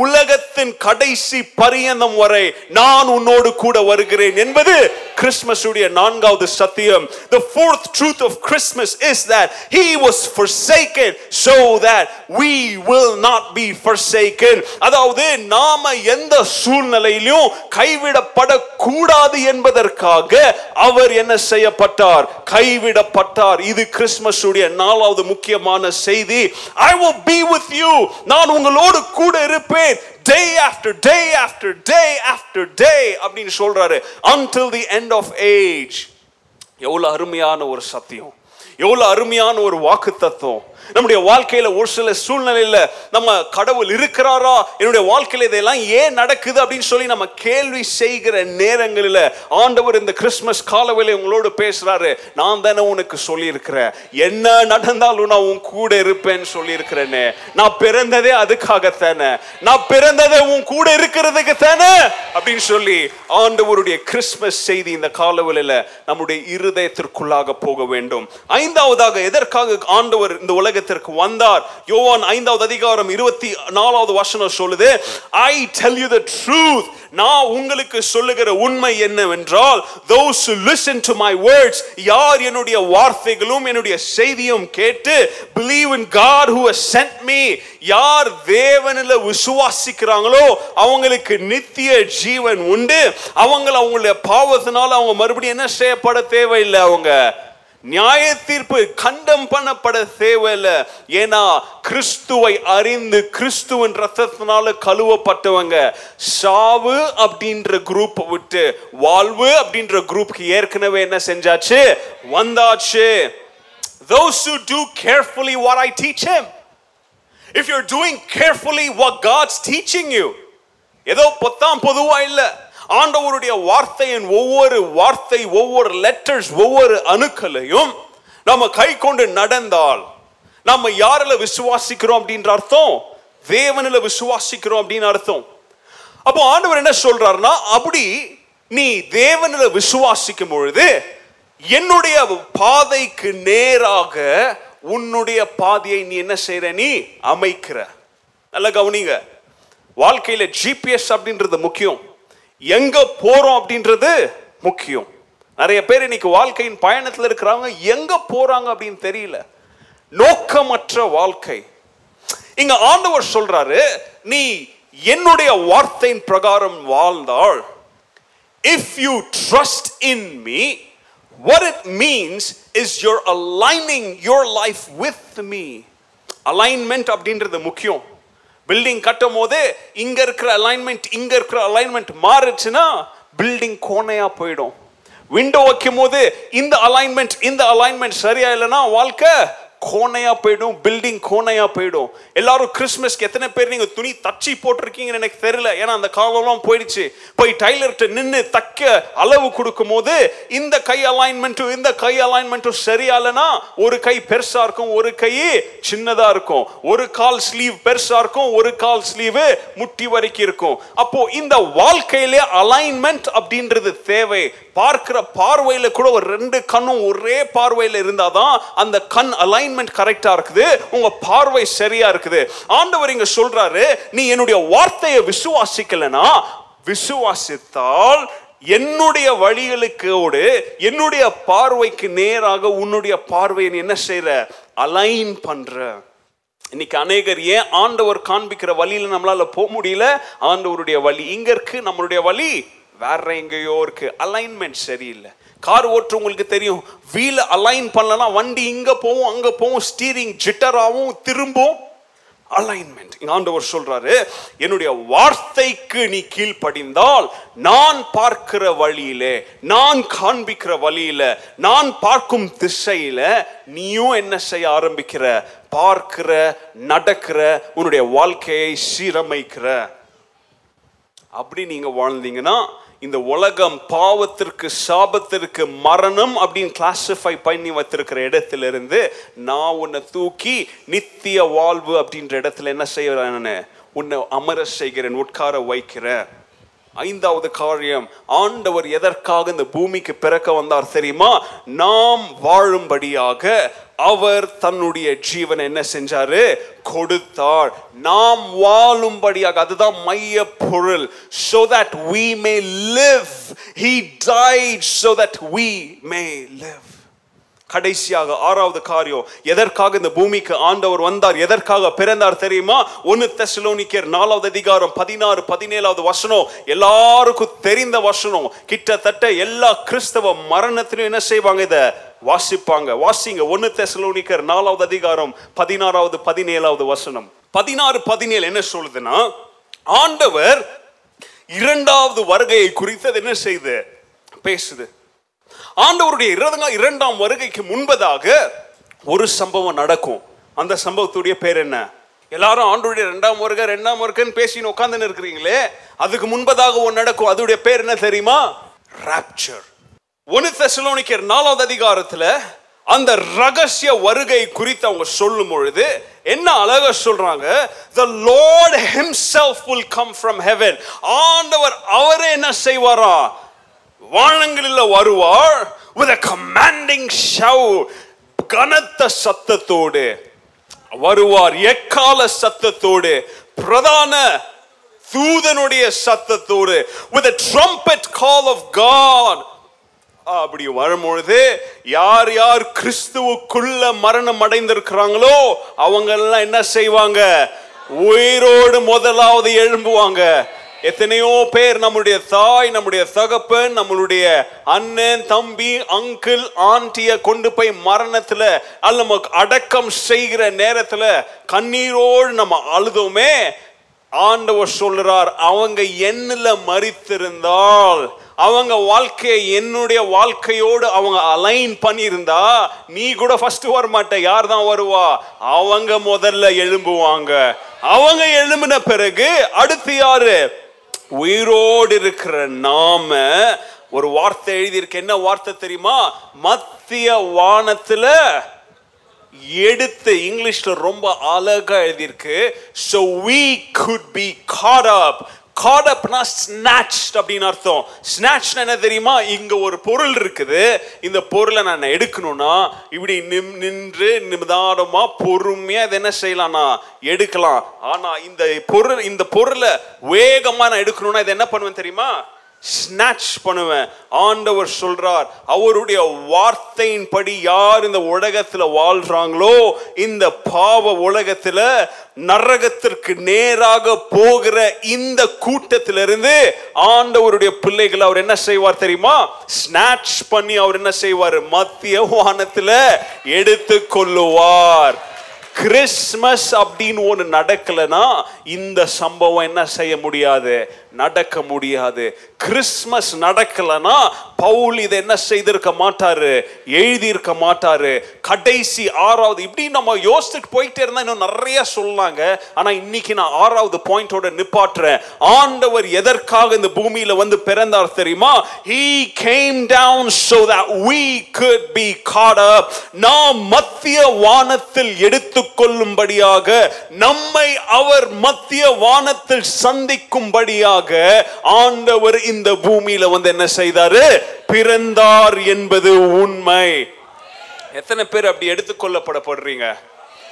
உலகத்தின் கடைசி பரியந்தம் வரை நான் உன்னோடு கூட வருகிறேன் என்பது கிறிஸ்துமஸ் உடைய நான்காவது சத்தியம். The fourth truth of christmas is that he was forsaken so that we will not be forsaken. அதாவது நாம எந்த சூழ்நிலையிலும் கைவிடப்படக்கூடாது என்பதற்காக அவர் என்ன செய்யப்பட்டார்? கைவிடப்பட்டார். இது கிறிஸ்துமஸ் உடைய நாலாவது முக்கியமான செய்தி. I will be with you. நான் உங்களோடு கூட இருப்பேன். Day after day after day after day அப்படின்னு சொல்றாரு. Until the end of age. எவ்வளவு அருமையான ஒரு சத்தியம். எவ்வளவு அருமையான ஒரு வாக்கு தத்துவம் நம்முடைய வாழ்க்கையில ஒரு சில சூழ்நிலையில நம்ம கடவுள் இருக்கிறாரா? என்னுடைய வாழ்க்கையில இதெல்லாம் ஏன் நடக்குது அப்படின்னு சொல்லி நம்ம கேள்வி செய்கிற நேரங்களில் ஆண்டவர் இந்த கிறிஸ்மஸ் காலவேளை உங்களோடு பேசுறாரு. நான் தானே உனக்கு சொல்லியிருக்கிறேன். என்ன நடந்தாலும் நான் உன் கூட இருப்பேன்னு சொல்லியிருக்கிறேனே. நான் பிறந்ததே அதுக்காகத்தானே. நான் பிறந்ததே உன் கூட இருக்கிறதுக்கு தானே அப்படின்னு சொல்லி ஆண்டவருடைய கிறிஸ்மஸ் செய்தி இந்த காலவெளியில நம்முடைய இருதயத்திற்குள்ளாக போக வேண்டும். ஐந்தாவதாக எதற்காக ஆண்டவர் இந்த உலக உலகத்திற்கு வந்தார். யோவான் ஐந்தாவது அதிகாரம் இருபத்தி நாலாவது வசனம் சொல்லுது I tell you the truth நான் உங்களுக்கு சொல்லுகிற உண்மை என்னவென்றால் those listen to my words யார் என்னுடைய வார்த்தைகளும் என்னுடைய செய்தியும் கேட்டு believe in God who has sent யார் தேவனில் விசுவாசிக்கிறாங்களோ அவங்களுக்கு நித்திய ஜீவன் உண்டு. அவங்க அவங்களுடைய பாவத்தினால அவங்க மறுபடியும் என்ன செய்யப்பட தேவையில்லை அவங்க. நியாய தீர்ப்பு கண்டம் பண்ணப்பட தேவையில்லை. ஏன்னா கிறிஸ்துவை அறிந்து கிறிஸ்துவின் ரத்தத்தினால கழுவப்பட்டவங்க சாவு அப்படின்ற குரூப் விட்டு வாழ்வு அப்படின்ற குரூப்க்கு ஏற்கனவே என்ன செஞ்சாச்சு? வந்தாச்சு. Those who do carefully what I teach him. If you're doing carefully what God's teaching you, ஏதோ பொத்தாம் பொதுவா இல்லை. ஆண்டவருடைய வார்த்தையின் ஒவ்வொரு வார்த்தை ஒவ்வொரு லெட்டர்ஸ் ஒவ்வொரு அணுக்களையும் நம்ம கை கொண்டு நடந்தால் நம்ம யாரில் விசுவாசிக்கிறோம் அப்படின்ற அர்த்தம்? தேவனில் விசுவாசிக்கிறோம் அப்படின்னு அர்த்தம். அப்போ ஆண்டவர் என்ன சொல்றாருன்னா அப்படி நீ தேவனில் விசுவாசிக்கும் பொழுது என்னுடைய பாதைக்கு நேராக உன்னுடைய பாதையை நீ என்ன செய்யற நீ அமைக்கிற. நல்ல கவனிங்க. வாழ்க்கையில ஜிபிஎஸ் அப்படின்றது முக்கியம். எங்க போறோம் அப்படின்றது முக்கியம். நிறைய பேர் இன்னைக்கு வாழ்க்கையின் பயணத்தில் இருக்கிறாங்க எங்க போறாங்க அப்படின்னு தெரியல. நோக்கமற்ற வாழ்க்கை. இங்க ஆண்டவர் சொல்றாரு நீ என்னுடைய வார்த்தையின் பிரகாரம் வாழ்ந்தால் if you trust in me what it means is you're aligning your life with me. Alignment அப்படின்றது முக்கியம். பில்டிங் கட்டும் போது இங்க இருக்கிற அலைன்மெண்ட் இங்க இருக்கிற அலைன்மெண்ட் மாறுச்சுன்னா பில்டிங் கோணையா போயிடும். விண்டோ வைக்கும் போது இந்த அலைன்மெண்ட் இந்த அலைன்மெண்ட் சரியா இல்லைன்னா வாழ்க்கை கோணையா போயிடும் பில்டிங் கோணையா போயிடும். எல்லாரும் கிறிஸ்மஸ்க்கு எத்தனை பேர் நீங்க துணி தச்சு போட்டிருக்கீங்கன்னு எனக்கு தெரியல. ஏன்னா அந்த காலம்லாம் போயிடுச்சு. போய் டைலர்கிட்ட நின்று தக்க அளவு கொடுக்கும் போது இந்த கை அலைன்மெண்ட்டும் இந்த கை அலைன்மெண்ட்டும் சரியா இல்லைன்னா ஒரு கை பெருசா இருக்கும் ஒரு கை சின்னதா இருக்கும். ஒரு கால் ஸ்லீவ் பெருசா இருக்கும் ஒரு கால் ஸ்லீவ் முட்டி வரைக்கும் இருக்கும். அப்போ இந்த வாழ்க்கையிலே அலைன்மெண்ட் அப்படின்றது தேவை. பார்க்கிற பார்வையில கூட ஒரு ரெண்டு கண்ணும் ஒரே பார்வையில இருந்தாதான் அந்த கண் அலைன்மெண்ட் கரெக்டா இருக்குது உங்க பார்வை சரியா இருக்குது. ஆண்டவர் இங்க சொல்றாரு நீ என்னுடைய வார்த்தையை விசுவாசிக்கலனா விசுவாசித்தால் என்னுடைய வழிகளுக்கோடு என்னுடைய பார்வைக்கு நேராக உன்னுடைய பார்வையை நீ என்ன செய்யற அலைன் பண்ற. இன்னைக்கு அநேகர் ஏன் ஆண்டவர் காண்பிக்கிற வழியில நம்மளால போக முடியல? ஆண்டவருடைய வழி இங்க இருக்கு நம்மளுடைய வழி வேற எங்கேயோ இருக்கு. அலைன்மெண்ட் சரியில்லை. கார் ஓட்டுறவங்களுக்கு தெரியும். வீல அலைன் பண்ணலாம் வண்டி இங்க போகும் அங்க போகும் ஸ்டீரிங் ஜிட்டராகவும் திரும்பும் அலைன்மெண்ட் ஆண்டவர் சொல்றாரு என்னுடைய வார்த்தைக்கு நீ கீழ்ப்படிந்தால் நான் பார்க்கிற வழியிலே நான் காண்பிக்கிற வழியில நான் பார்க்கும் திசையில நீயும் என்ன செய்ய ஆரம்பிக்கிற? பார்க்கிற நடக்கிற உன்னுடைய வாழ்க்கையை சீரமைக்கிற. அப்படி நீங்க வாழ்ந்தீங்கன்னா இந்த உலகம் பாவத்திற்கு சாபத்திற்கு மரணம் அப்படின்னு கிளாசிஃபை பண்ணி வச்சிருக்கிற இடத்துல இருந்து நான் உன்னை தூக்கி நித்திய வாழ்வு அப்படின்ற இடத்துல என்ன செய்யறேன் உன்னை அமர செய்கிறேன் உட்கார வைக்கிறேன். ஐந்தாவது காரியம் ஆண்டவர் எதற்காக இந்த பூமிக்கு பிறக்க வந்தார் தெரியுமா? நாம் வாழும்படியாக அவர் தன்னுடைய ஜீவனை என்ன செஞ்சாரு? கொடுத்தார். நாம் வாழும்படியாக அதுதான் மைய பொருள் so that we may live. He died so that we may live. கடைசியாக ஆறாவது காரியம் எதற்காக இந்த பூமிக்கு ஆண்டவர் வந்தார் எதற்காக பிறந்தார் தெரியுமா? ஒன்னு தெசலோனிக்கர் நாலாவது அதிகாரம் பதினாறு பதினேழாவது வசனம். எல்லாருக்கும் தெரிந்த வசனம். கிட்டத்தட்ட எல்லா கிறிஸ்தவ மரணத்திலும் என்ன செய்வாங்க இத? வாசிப்பாங்க. வாசிங்க. ஒன்னு தெசலோனிக்கர் நாலாவது அதிகாரம் பதினாறாவது பதினேழாவது வசனம். பதினாறு பதினேழு என்ன சொல்லுதுன்னா ஆண்டவர் இரண்டாவது வருகையை குறித்து அது என்ன செய்யுது பேசுது. ஆண்டவருடைய இரண்டாம் இரண்டாம் வருகைக்கு முன்பதாக ஒரு சம்பவம் நடக்கும். அந்த சம்பவத்துடைய பேர் என்ன? எல்லாரும் ஆண்டவருடைய ரெண்டாம் வருகை ரெண்டாம் வருகைன்னு பேசின்னு உட்காந்துன்னு இருக்கிறீங்களே? அதுக்கு முன்பதாக ஒன்று நடக்கும். அதோடைய பேர் என்ன தெரியுமா? ராப்சர் ஒன்னு தெசலோனிக்கர் நாலாவது அதிகாரத்தில் அந்த ரகசிய வருகை குறித்து அவங்க சொல்லும் பொழுது என்ன அழகா சொல்றாங்க? The lord himself will come from heaven. ஆண்டவர் அவரே என்ன செய்வாரா? வானங்களில் வருவார் வித் அ கமாண்டிங் ஷவ் கனத்த சத்தத்தோடு. வருவார் எக்கால சத்தத்தோடு. பிரதான தூதனுடைய சத்தத்தோடு. With a trumpet call of God அப்படி வரும்பொழுது யார் யார் கிறிஸ்துவுக்குள்ள மரணம் அடைந்திருக்கிறாங்களோ அவங்க எல்லாம் என்ன செய்வாங்க? உயிரோடு முதலாவது எழும்புவாங்க. எத்தனையோ பேர் நம்முடைய தாய் நம்முடைய தகப்பன் நம்மளுடைய அண்ணன் தம்பி அங்கிள் ஆண்டிய கொண்டு போய் மரணத்துல அல்ல நமக்கு அடக்கம் செய்கிற நேரத்துல கண்ணீரோடு நம்ம அழுதோமே. ஆண்டவர் சொல்றார் அவங்க எண்ணில் மறித்திருந்தால் அவங்க வாழ்க்கையை என்னுடைய வாழ்க்கையோடு அவங்க அலைன் பண்ணியிருந்தா நீ கூட ஃபர்ஸ்ட் வர மாட்ட யார் தான் வருவா? அவங்க முதல்ல எழும்புவாங்க. அவங்க எழும்பின பிறகு அடுத்து யாரு? உயிரோடு இருக்கிற நாம ஒரு வார்த்தை எழுதியிருக்கு. என்ன வார்த்தை தெரியுமா? மத்திய வானத்துல எடுத்து இங்கிலீஷ்ல ரொம்ப அழகா எழுதியிருக்கு. So we could be caught up caught up and snatched அப்படின்னு அர்த்தம். Snatched என்ன தெரியுமா? இங்க ஒரு பொருள் இருக்குது. இந்த பொருளை நான் எடுக்கணும்னா இப்படி நிம் நின்று நிதானமா பொறுமையா இதை என்ன செய்யலாம்னா எடுக்கலாம். ஆனா இந்த பொருள் இந்த பொருளை வேகமா நான் எடுக்கணும்னா இதை என்ன பண்ணுவேன் தெரியுமா? ஸ்நாச் பண்ணுவேன். ஆண்டவர் சொல்றார் அவருடைய வார்த்தையின்படி யார் இந்த உலகத்துல வாழ்றாங்களோ இந்த பாவ உலகத்துல நரகத்திற்கு நேராக போகிற இந்த கூட்டத்திலிருந்து ஆண்டவருடைய பிள்ளைகள் அவர் என்ன செய்வார் தெரியுமா? ஸ்நாச் பண்ணி அவர் என்ன செய்வார்? மத்திய வானத்துல எடுத்து கொள்ளுவார் கிறிஸ்மஸ் அப்படின்னு ஒன்று நடக்கலைன்னா இந்த சம்பவம் என்ன செய்ய முடியாது? நடக்க முடியாது. கிறிஸ்மஸ் நடக்கலைன்னா பவுல் இதை என்ன செய்திருக்க மாட்டாரு? எழுதியிருக்க மாட்டாரு. கடைசி ஆறாவது இப்படி நம்ம யோசிச்சுட்டு போயிட்டே இருந்தா இன்னும் நிறைய சொல்லாங்க. ஆனா இன்னைக்கு நான் ஆறாவது பாயிண்டோட நிப்பாட்டுறேன். ஆண்டவர் எதற்காக இந்த பூமியில வந்து பிறந்தார் தெரியுமா? He came down so that we could be caught up. நாம் மத்திய வானத்தில் எடுத்துக்கொள்ளும்படியாக நம்மை அவர் மத்திய வானத்தில் சந்திக்கும்படியாக ஆண்டவர் இந்த பூமியில வந்து என்ன செய்தாரு? பிறந்தார் என்பது உண்மை. எத்தனை பேர் அப்படி எடுத்துக்கொள்ளப்படப்படுறீங்க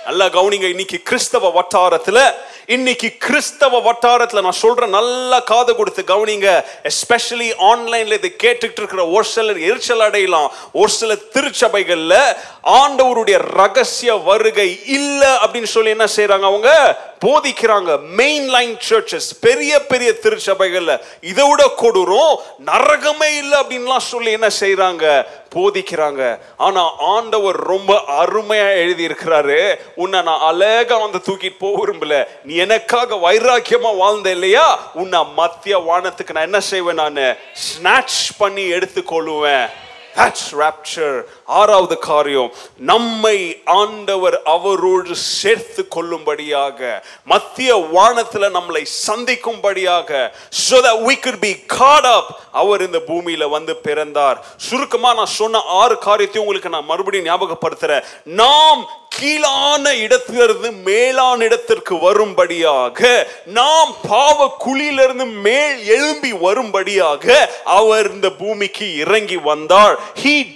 நல்லா கவனிங்க இன்னைக்கு கிறிஸ்தவ வட்டாரத்துல இன்னைக்கு கிறிஸ்தவ வட்டாரத்துல நான் சொல்றேன் நல்லா காது கொடுத்து கவனிங்க எஸ்பெஷலி ஆன்லைன்ல இதை கேட்டுக்கிட்டு இருக்கிற ஒரு சிலர் எரிச்சல் அடையலாம். ஒரு சில திருச்சபைகள்ல ஆண்டவருடைய ரகசிய வருகை இல்ல அப்படின்னு சொல்லி என்ன செய்யறாங்க அவங்க? போதிக்கிறாங்க. மெயின் லைன் சர்ச்சஸ் பெரிய பெரிய திருச்சபைகள்ல. இதை விட கொடூரம் நரகமே இல்லை அப்படின்லாம் சொல்லி என்ன செய்யறாங்க போதிக்கிறாங்க. ஆனா ஆண்டவர் ரொம்ப அருமையா எழுதி இருக்கிறாரு உன்னை நான் அழகா வந்து தூக்கிட்டு போக விரும்பல. நீ எனக்காக வைராக்கியமா வாழ்ந்த இல்லையா? உன்னை மத்திய வானத்துக்கு நான் என்ன செய்வேன் நான்? ஸ்நாட்ச் பண்ணி எடுத்துக்கொள்ளுவேன். That's rapture. ஆறாவது காரியம் நம்மை ஆண்டவர் அவரோடு சேர்த்து கொள்ளும்படியாக மத்திய வானத்துல நம்மளை சந்திக்கும்படியாக so that we could be caught up. அவர் இந்த பூமியில வந்து பிறந்தார். சுருக்கமா நான் சொன்ன ஆறு காரியத்தையும் உங்களுக்கு நான் மறுபடியும் ஞாபகப்படுத்துறேன். நாம் கீழான இடத்திலிருந்து மேலான இடத்திற்கு வரும்படியாக நாம் பாவ குழியிலிருந்து மேல் எழும்பி வரும்படியாக அவர் இந்த பூமிக்கு இறங்கி வந்தார். He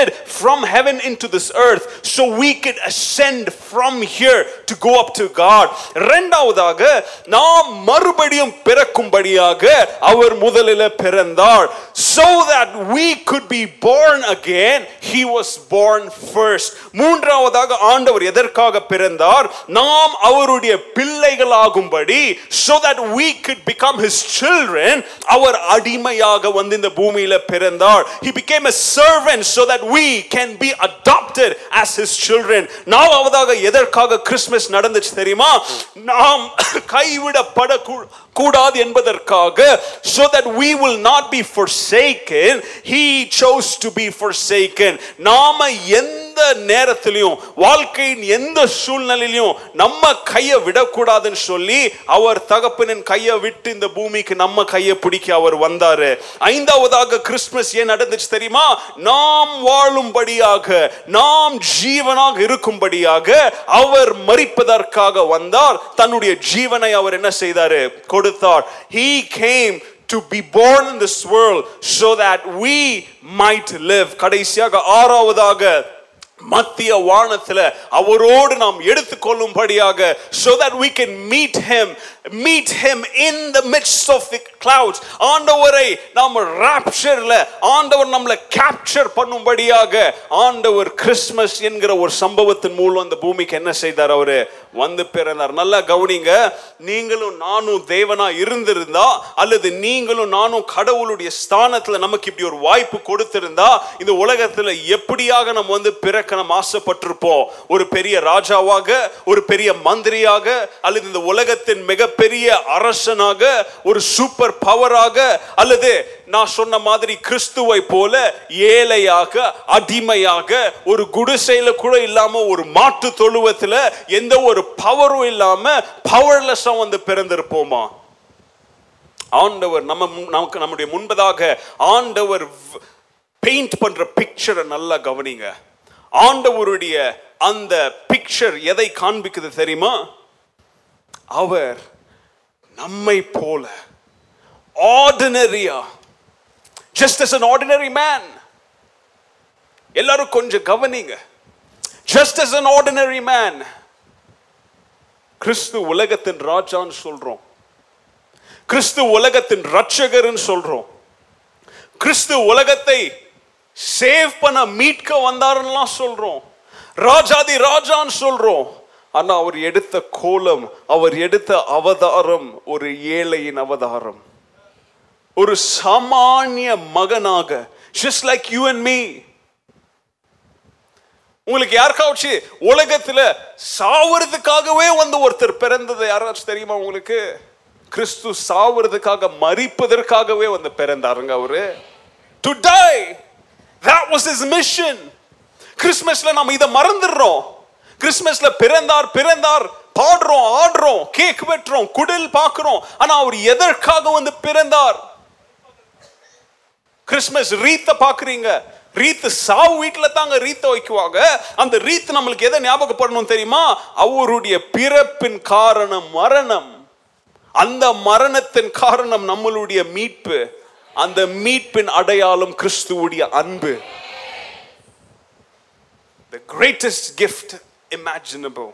descended from heaven into this earth so we could ascend from here to go up to god இரண்டாவதாக நாம் மறுபடியும் பிறக்கும்படியாக அவர் முதலில் பிறந்தார் so that we could be born again he was born first மூன்றாவதாக ஆண்டவர் எதற்காக பிறந்தார் நாம் அவருடைய பிள்ளைகளாகும்படி so that we could become his children அவர் அடிமையாக வந்து இந்த பூமியில பிறந்தார் he became a servant so that we can be adopted as his children நாலாவதாக எதற்காக கிறிஸ்மஸ் நடந்துச்சு தெரியுமா நாம் கைவிடப்பட கூ- கூடாது என்பதற்காக so that we will not be forsaken he chose to be forsaken நாம எந்த நேரத்திலையும் வாழ்க்கையின் எந்த சூழ்நிலையிலும் நம்ம கையை விடக்கூடாதுன்னு சொல்லி அவர் தகப்பனின் கையை விட்டு இந்த பூமிக்கு நம்ம கையை பிடிக்க அவர் வந்தாரு. ஐந்தாவதாக கிறிஸ்துமஸ் ஏன் நடந்துச்சு தெரியுமா? நாம் வாழும்படியாக நாம் ஜீவனாக இருக்கும்படியாக அவர் மறிப்பதற்காக வந்தார். தன்னுடைய ஜீவனை அவர் என்ன செய்தாரு? கொடுத்தார். He came to be born in this world so that we might live கடைசியாக ஆறாவதாக மத்திய வானத்துல அவரோடு நாம் எடுத்துக்கொள்ளும்படியாக so that we can meet him meet him in the midst of the clouds. ஆண்டவரை நாம் ராப்சர்ல ஆண்டவர் நம்மளை கேப்சர் பண்ணும்படியாக ஆண்டவர் கிறிஸ்மஸ் என்கிற ஒரு சம்பவத்தின் மூலம் அந்த பூமிக்கு என்ன செய்தார் அவரு? வந்து பிறந்தார். நல்லா கவனிங்க. நீங்களும் நானும் தேவனா இருந்திருந்தா அல்லது நீங்களும் நானும் கடவுளுடைய ஸ்தானத்துல நமக்கு இப்படி ஒரு வாய்ப்பு கொடுத்திருந்தா இந்த உலகத்துல எப்படியாக நம்ம வந்து பிறக்க நம்ம ஆசைப்பட்டிருப்போம்? ஒரு பெரிய ராஜாவாக ஒரு பெரிய மந்திரியாக அல்லது இந்த உலகத்தின் மிகப்பெரிய அரசனாக ஒரு சூப்பர் பவராக அல்லது நான் சொன்ன மாதிரி கிறிஸ்துவை போல ஏழையாக அடிமையாக ஒரு குடிசையில கூட இல்லாம ஒரு மாட்டு தொழுவத்துல எந்த ஒரு பவரும் இல்லாம பவர்லெஸ்ஸா வந்து பிறந்திருப்போமா? ஆண்டவர் நம்ம முன்- நமக்கு நம்முடைய முன்பதாக ஆண்டவர் பெயிண்ட் பண்ற பிக்சரை நல்லா கவனிங்க. ஆண்டவருடைய அந்த பிக்சர் எதை காண்பிக்குது தெரியுமா? அவர் நம்மை போல ஆர்டினரியா just as an ordinary man எல்லாரும் கொஞ்சம் கவனிங்க. Just as an ordinary man கிறிஸ்து உலகத்தின் ராஜான்னு சொல்றோம். கிறிஸ்து உலகத்தின் ரட்சகர்னு சொல்றோம். கிறிஸ்து உலகத்தை சேவ் பண்ண மீட்க வந்தாருன்னுலாம் சொல்றோம். ராஜாதி ராஜான்னு சொல்றோம். ஆனா அவர் எடுத்த கோலம் அவர் எடுத்த அவதாரம் ஒரு ஏழையின் அவதாரம். ஒரு சாமானிய மகனாக just like you and me உங்களுக்கு யாருக்காச்சும் உலகத்துல சாவறதுக்காகவே வந்து ஒருத்தர் பிறந்தது யாராச்சும் தெரியுமா உங்களுக்கு? கிறிஸ்து சாவறதுக்காக மறிப்பதற்காகவே வந்து பிறந்தாருங்க அவரு. To die that was his mission கிறிஸ்மஸ்ல நம்ம இதை மறந்துடுறோம். கிறிஸ்மஸ்ல பிறந்தார் பிறந்தார் பாடுறோம் ஆடுறோம் கேக் வெட்டுறோம் குடில் பார்க்கிறோம் ஆனா அவர் எதற்காக வந்து பிறந்தார்? கிறிஸ்மஸ் ரீத்தை பார்க்குறீங்க. ரீத்து சாவு வீட்டில் தாங்க ரீத்த வைக்குவாங்க. அந்த ரீத் நம்மளுக்கு எதை ஞாபகப்படணும் தெரியுமா? அவருடைய பிறப்பின் காரணம் மரணம். அந்த மரணத்தின் காரணம் நம்மளுடைய மீட்பு. அந்த மீட்பின் அடையாளம் கிறிஸ்துவுடைய அன்பு. த கிரேட்டஸ்ட் கிஃப்ட் இமேஜினபிள்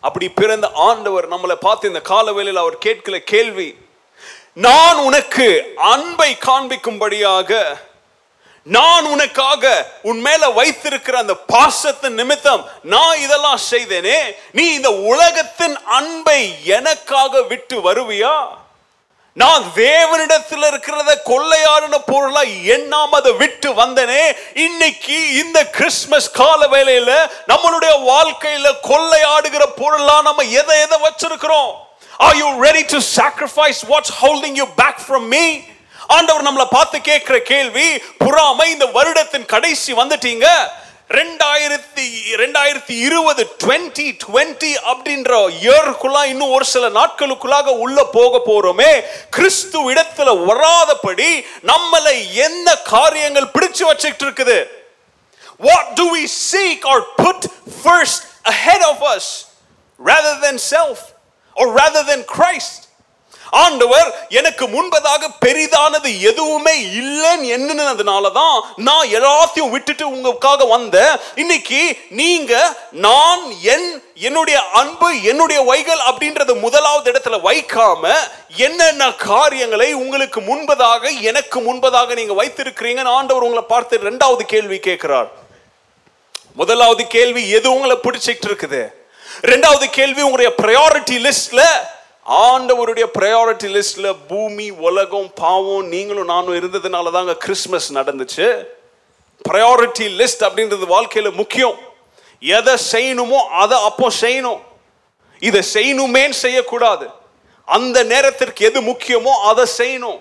அப்படி பிறந்த ஆண்டவர் நம்மளை பார்த்து இந்த காலவேளையில் அவர் கேட்கல கேள்வி நான் உனக்கு அன்பை காண்பிக்கும்படியாக நான் உனக்காக உன் மேல வைத்திருக்கிற அந்த பாசத்தின் நிமித்தம் நான் இதெல்லாம் செய்தேனே நீ இந்த உலகத்தின் அன்பை எனக்காக விட்டு வருவியா? நான் தேவனிடத்தில் இருக்கிறத கொள்ளையாடின பொருளா எண்ணாம அதை விட்டு வந்தனே? இன்னைக்கு இந்த கிறிஸ்மஸ் கால வேலையில நம்மளுடைய வாழ்க்கையில கொள்ளையாடுகிற பொருளா நம்ம எதை எதை வச்சிருக்கிறோம்? Are you ready to sacrifice what's holding you back from me? ஆண்டவர் நம்மளை பார்த்து கேட்கிற கேள்வி புறாமை இந்த வருடத்தின் கடைசி வந்துட்டீங்க? ரெண்டாயிரத்தி ரெண்டாயிரத்தி இருபது டுவெண்ட்டி டுவெண்ட்டி அப்படின்ற இயர்க்குள்ள இன்னும் ஒரு சில நாட்களுக்குள்ளாக உள்ள போக போறோமே. கிறிஸ்து இடத்துல வராதபடி நம்மளை என்ன காரியங்கள் பிடிச்சு வச்சுக்கிட்டு இருக்குது? What do we seek or put first ahead of us rather than self? Or rather than Christ? ஆண்டவர் எனக்கு முன்பதாக பெரிதானது எதுவுமே இல்லைன்னு எண்ணினதுனால தான் நான் எல்லாத்தையும் விட்டுட்டு உங்களுக்காக வந்தேன். இன்னைக்கு நீங்க நான் என் என்னுடைய அன்பு என்னுடைய வைகள் அப்படின்றது முதலாவது இடத்துல வைக்காம என்னென்ன காரியங்களை உங்களுக்கு முன்பதாக எனக்கு முன்பதாக நீங்க வைத்திருக்கிறீங்கன்னு ஆண்டவர் உங்களை பார்த்து ரெண்டாவது கேள்வி கேட்கிறார். முதலாவது கேள்வி எது உங்களை பிடிச்சிட்டு இருக்குது? ரெண்டாவது கேள்வி உங்களுடைய ப்ரையாரிட்டி லிஸ்ட்ல ஆண்டவருடைய ப்ரையாரிட்டி லிஸ்ட்ல பூமி உலகம் பாவம் நீங்களும் நானும் இருந்ததுனால தாங்க கிறிஸ்மஸ் நடந்துச்சு. ப்ரையாரிட்டி லிஸ்ட் அப்படின்றது வாழ்க்கையில் முக்கியம். எதை செய்யணுமோ அதை அப்போ செய்யணும். இதை செய்யணுமேன்னு செய்யக்கூடாது. அந்த நேரத்திற்கு எது முக்கியமோ அதை செய்யணும்.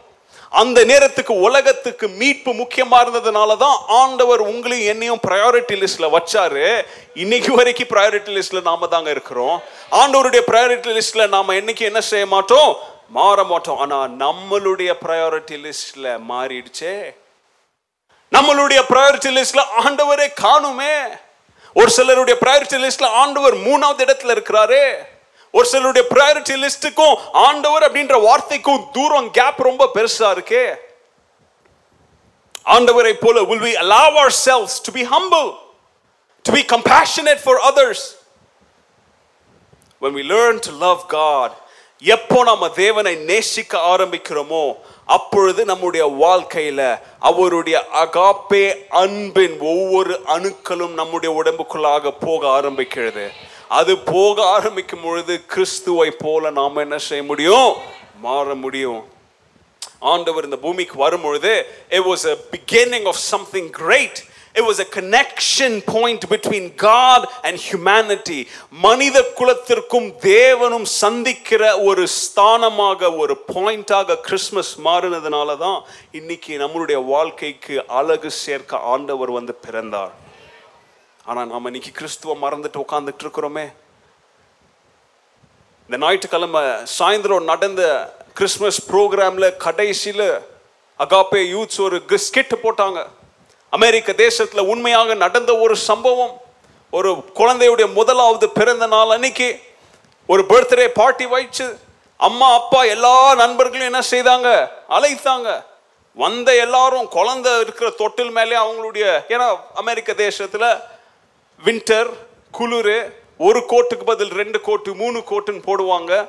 அந்த நேரத்துக்கு உலகத்துக்கு மீட்பு முக்கியமா இருந்ததுனால தான் ஆண்டவர் உங்களையும் என்னையும் ப்ரையாரிட்டி லிஸ்ட்ல வச்சாரு. இன்னைக்கு வரைக்கும் ப்ரையாரிட்டி லிஸ்ட்ல நாம தாங்க இருக்கிறோம். ஆண்டவருடைய ப்ரையாரிட்டி லிஸ்ட்ல நாம என்னைக்கு என்ன செய்ய மாட்டோம்? மாற மாட்டோம். ஆனா நம்மளுடைய ப்ரையாரிட்டி லிஸ்ட்ல மாறிடுச்சே. நம்மளுடைய ப்ரையாரிட்டி லிஸ்ட்ல ஆண்டவரே காணுமே. ஒரு சிலருடைய ப்ரையாரிட்டி லிஸ்ட்ல ஆண்டவர் மூணாவது இடத்துல இருக்கிறாரே. ஒரு சிலருடைய ப்ரையாரிட்டி லிஸ்ட்டுக்கும் ஆண்டவர் அப்படின்ற வார்த்தைக்கும் தூரம் கேப் ரொம்ப பெருசா இருக்கே. ஆண்டவரை போல will we allow ourselves to be humble to be compassionate for others. When we learn to love God எப்போ நம்ம தேவனை நேசிக்க ஆரம்பிக்கிறோமோ அப்பொழுது நம்முடைய வாழ்க்கையில அவருடைய அகாப்பே அன்பின் ஒவ்வொரு அணுக்களும் நம்முடைய உடம்புக்குள்ளாக போக ஆரம்பிக்கிறது. அது போக ஆரம்பிக்கும் பொழுது கிறிஸ்துவை போல நாம் என்ன செய்ய முடியும்? மாற முடியும். ஆண்டவர் இந்த பூமிக்கு வரும்பொழுது it was a beginning of something great It was a connection point between God and humanity. மனித குலத்திற்கும் தேவனும் சந்திக்கிற ஒரு ஸ்தானமாக ஒரு பாயிண்டாக கிறிஸ்மஸ் மாறினதுனால தான் இன்னைக்கு நம்மளுடைய வாழ்க்கைக்கு அழகு சேர்க்க ஆண்டவர் வந்து பிறந்தார். ஆனால் நாம் இன்னைக்கு கிறிஸ்துவ மறந்துட்டு உட்காந்துட்டு இருக்கிறோமே. இந்த ஞாயிற்றுக்கிழமை சாயந்தரம் நடந்த கிறிஸ்மஸ் ப்ரோக்ராம்ல கடைசியில் அகாப்பே யூத்ஸ் ஒரு ஸ்கிட் போட்டாங்க. அமெரிக்க தேசத்தில் உண்மையாக நடந்த ஒரு சம்பவம் ஒரு குழந்தையுடைய முதலாவது பிறந்த நாள் அன்னைக்கு ஒரு பர்த்டே பார்ட்டி வச்சு அம்மா அப்பா எல்லா நண்பர்களும் என்ன செய்தாங்க? அழைத்தாங்க. வந்த எல்லாரும் குழந்தை இருக்கிற தொட்டில் மேலே அவங்களுடைய ஏன்னா அமெரிக்க தேசத்தில் வின்டர் குளிர் ஒரு கோட்டுக்கு பதில் ரெண்டு கோட்டு மூணு கோட்டுன்னு போடுவாங்க.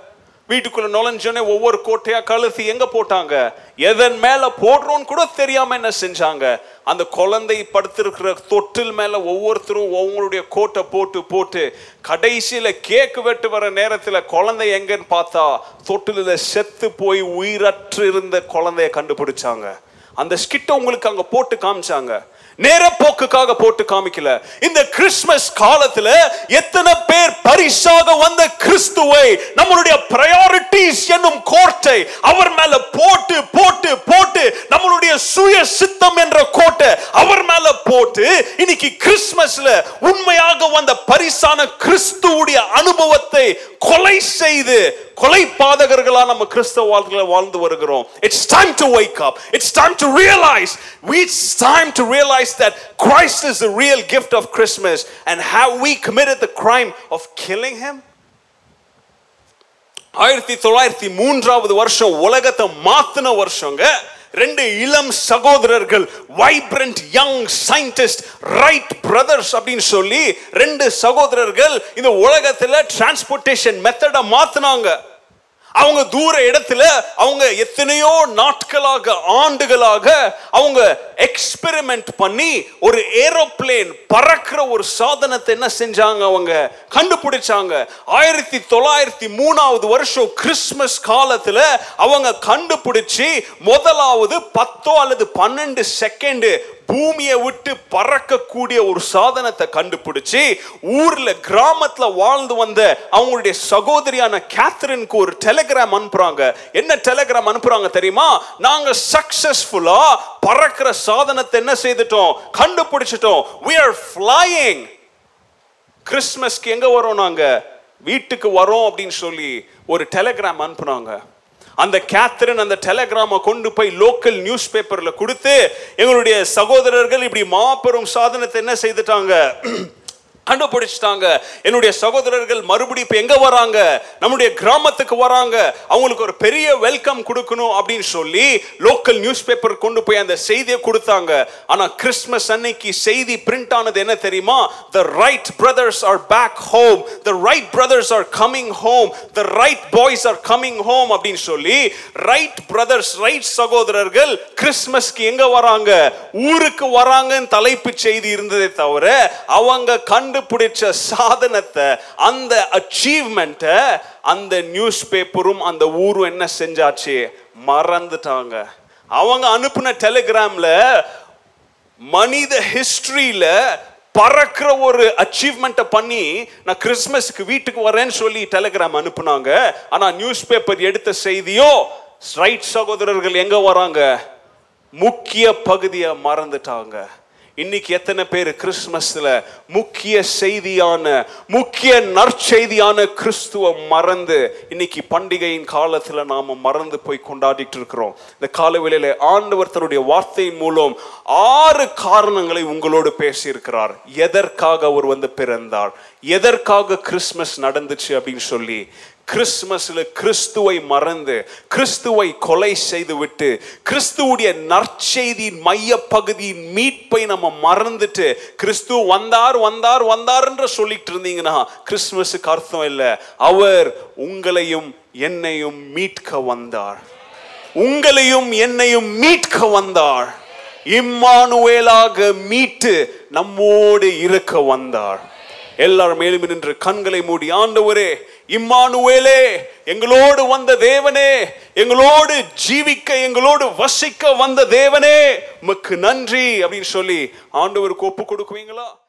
வீட்டுக்குள்ள நுழைஞ்சோடனே ஒவ்வொரு கோட்டையா கழுத்து எங்க போட்டாங்க? எதன் மேல போடுறோன்னு கூட தெரியாம என்ன செஞ்சாங்க? அந்த குழந்தை படுத்திருக்கிற தொட்டில் மேல ஒவ்வொருத்தரும் அவங்களுடைய கோட்டை போட்டு போட்டு கடைசியில கேக்கு வெட்டு வர நேரத்துல குழந்தை எங்கன்னு பார்த்தா தொட்டில செத்து போய் உயிரற்று இருந்த குழந்தைய கண்டுபிடிச்சாங்க. அந்த ஸ்கிட்ட உங்களுக்கு அங்க போட்டு காமிச்சாங்க. நேரப்போக்குக்காக போட்டு காமிக்கல. இந்த கிறிஸ்துமஸ் காலத்துல எத்தனை பேர் பரிசாக வந்த கிறிஸ்துவை நம்மளுடைய பிரையாரிட்டிஸ் என்னும் கோட்டை அவர் மேல போட்டு போட்டு போட்டு நம்மளுடைய சுய சித்தம் என்ற கோட்டை அவர் மேல போட்டு இன்னைக்கு கிறிஸ்துமஸ்ல உண்மையாக வந்த பரிசான கிறிஸ்துவுடைய அனுபவத்தை கொலை செய்து கொலை பாதகர்களா நம்ம கிறிஸ்தவ வாழ்க்கையில வாழ்ந்து வருகிறோம். It's time to wake up. It's time to realise it's time to realise that Christ is the real gift of Christmas. And have we committed the crime of killing him? ஆயிரத்தி தொள்ளாயிரத்தி மூன்றாவது வருஷம் உலகத்தை மாத்தின வருஷங்க. ரெண்டு இளம் சகோதரர்கள் vibrant young scientist Wright brothers அப்படின்னு சொல்லி ரெண்டு சகோதரர்கள் இந்த உலகத்துல டிரான்ஸ்போர்ட்டேஷன் மெத்தட மாத்தினாங்க. அவங்க தூர இடத்துல அவங்க எத்தனையோ நாட்களாக ஆண்டுகளாக அவங்க எக்ஸ்பெரிமெண்ட் பண்ணி ஒரு ஏரோப்ளேன் பறக்கிற ஒரு சாதனத்தை என்ன செஞ்சாங்க அவங்க? கண்டுபிடிச்சாங்க. ஆயிரத்தி தொள்ளாயிரத்தி மூணாவது வருஷம் கிறிஸ்மஸ் காலத்துல அவங்க கண்டுபிடிச்சி முதலாவது பத்தோ அல்லது பன்னெண்டு செகண்ட் பூமியை விட்டு பறக்கக்கூடிய ஒரு சாதனத்தை கண்டுபிடிச்சு ஊர்ல கிராமத்துல வாழ்ந்து வந்த அவங்களுடைய சகோதரியான கேத்ரினுக்கு ஒரு டெலிகிராம் அனுப்புறாங்க. என்ன டெலிகிராம் அனுப்புறாங்க தெரியுமா? நாங்க சக்சஸ்ஃபுல்லா பறக்கிற சாதனத்தை என்ன செய்துட்டோம்? கண்டுபிடிச்சிட்டோம். We are flying. கிறிஸ்மஸ்க்கு எங்க வரோம் நாங்க? வீட்டுக்கு வரோம் அப்படின்னு சொல்லி ஒரு டெலிகிராம் அனுப்புனாங்க. அந்த கேத்ரின் அந்த டெலிகிராமை கொண்டு போய் லோக்கல் நியூஸ் பேப்பர்ல கொடுத்து எங்களுடைய சகோதரர்கள் இப்படி மாபெரும் சாதனத்தை என்ன செய்துட்டாங்க? கண்டுபிடிச்சிட்டாங்க. என்னுடைய சகோதரர்கள் மறுபடியும் இப்போ எங்கே வராங்க? நம்முடைய கிராமத்துக்கு வராங்க. அவங்களுக்கு ஒரு பெரிய வெல்கம் கொடுக்கணும் அப்படின்னு சொல்லி லோக்கல் நியூஸ் பேப்பர் கொண்டு போய் அந்த செய்தியை கொடுத்தாங்க. ஆனால் கிறிஸ்மஸ் அன்னைக்கு செய்தி பிரிண்ட் ஆனது என்ன தெரியுமா? The Wright brothers are back home the Wright brothers are coming home the Wright boys are coming home அப்படின்னு சொல்லி ரைட் பிரதர்ஸ் ரைட் சகோதரர்கள் கிறிஸ்மஸ்க்கு எங்கே வராங்க? ஊருக்கு வராங்கன்னு தலைப்பு செய்தி இருந்ததே தவிர அவங்க கண் கண்டுபிடிச்ச சாதனத்தை அந்த அச்சீவ்மெண்ட்டை அந்த நியூஸ் பேப்பரும் அந்த ஊரும் என்ன செஞ்சாச்சு? மறந்துட்டாங்க. அவங்க அனுப்பின டெலிகிராம்ல மனித ஹிஸ்டரியில பறக்கிற ஒரு அச்சீவ்மெண்ட்டை பண்ணி நான் கிறிஸ்மஸ்க்கு வீட்டுக்கு வரேன்னு சொல்லி டெலிகிராம் அனுப்புனாங்க. ஆனால் நியூஸ் பேப்பர் எடுத்த செய்தியோ ரைட் சகோதரர்கள் எங்கே வராங்க? முக்கிய பகுதியை மறந்துட்டாங்க. இன்னைக்கு எத்தனை பேர் கிறிஸ்மஸ்ல முக்கிய செய்தியான முக்கிய நற்செய்தியான கிறிஸ்துவ மறந்து இன்னைக்கு பண்டிகையின் காலத்துல நாம மறந்து போய் கொண்டாடிட்டு இருக்கிறோம். இந்த காலவேளையில ஆண்டவர் தன்னுடைய வார்த்தையின் மூலம் ஆறு காரணங்களை உங்களோடு பேசியிருக்கிறார். எதற்காக அவர் வந்து பிறந்தார்? எதற்காக கிறிஸ்மஸ் நடந்துச்சு அப்படின்னு சொல்லி கிறிஸ்துமஸில் கிறிஸ்துவை மறந்து கிறிஸ்துவை கொலை செய்து விட்டு கிறிஸ்துவுடைய நற்செய்தியின் மைய பகுதியின் மீட்பை நம்ம மறந்துட்டு கிறிஸ்து வந்தார் வந்தார் வந்தார் என்று சொல்லிட்டு இருந்தீங்கன்னா கிறிஸ்துமஸுக்கு அர்த்தம் இல்லை. அவர் உங்களையும் என்னையும் மீட்க வந்தார். உங்களையும் என்னையும் மீட்க வந்தார். இம்மானுவேலாக மீட்டு நம்மோடு இருக்க வந்தார். எல்லாரும் மேலும் நின்று கண்களை மூடி ஆண்டவரே இம்மானுவேலே எங்களோடு வந்த தேவனே எங்களோடு ஜீவிக்க எங்களோடு வசிக்க வந்த தேவனே உமக்கு நன்றி அப்படின்னு சொல்லி ஆண்டவருக்கு ஒப்பு கொடுக்குவீங்களா?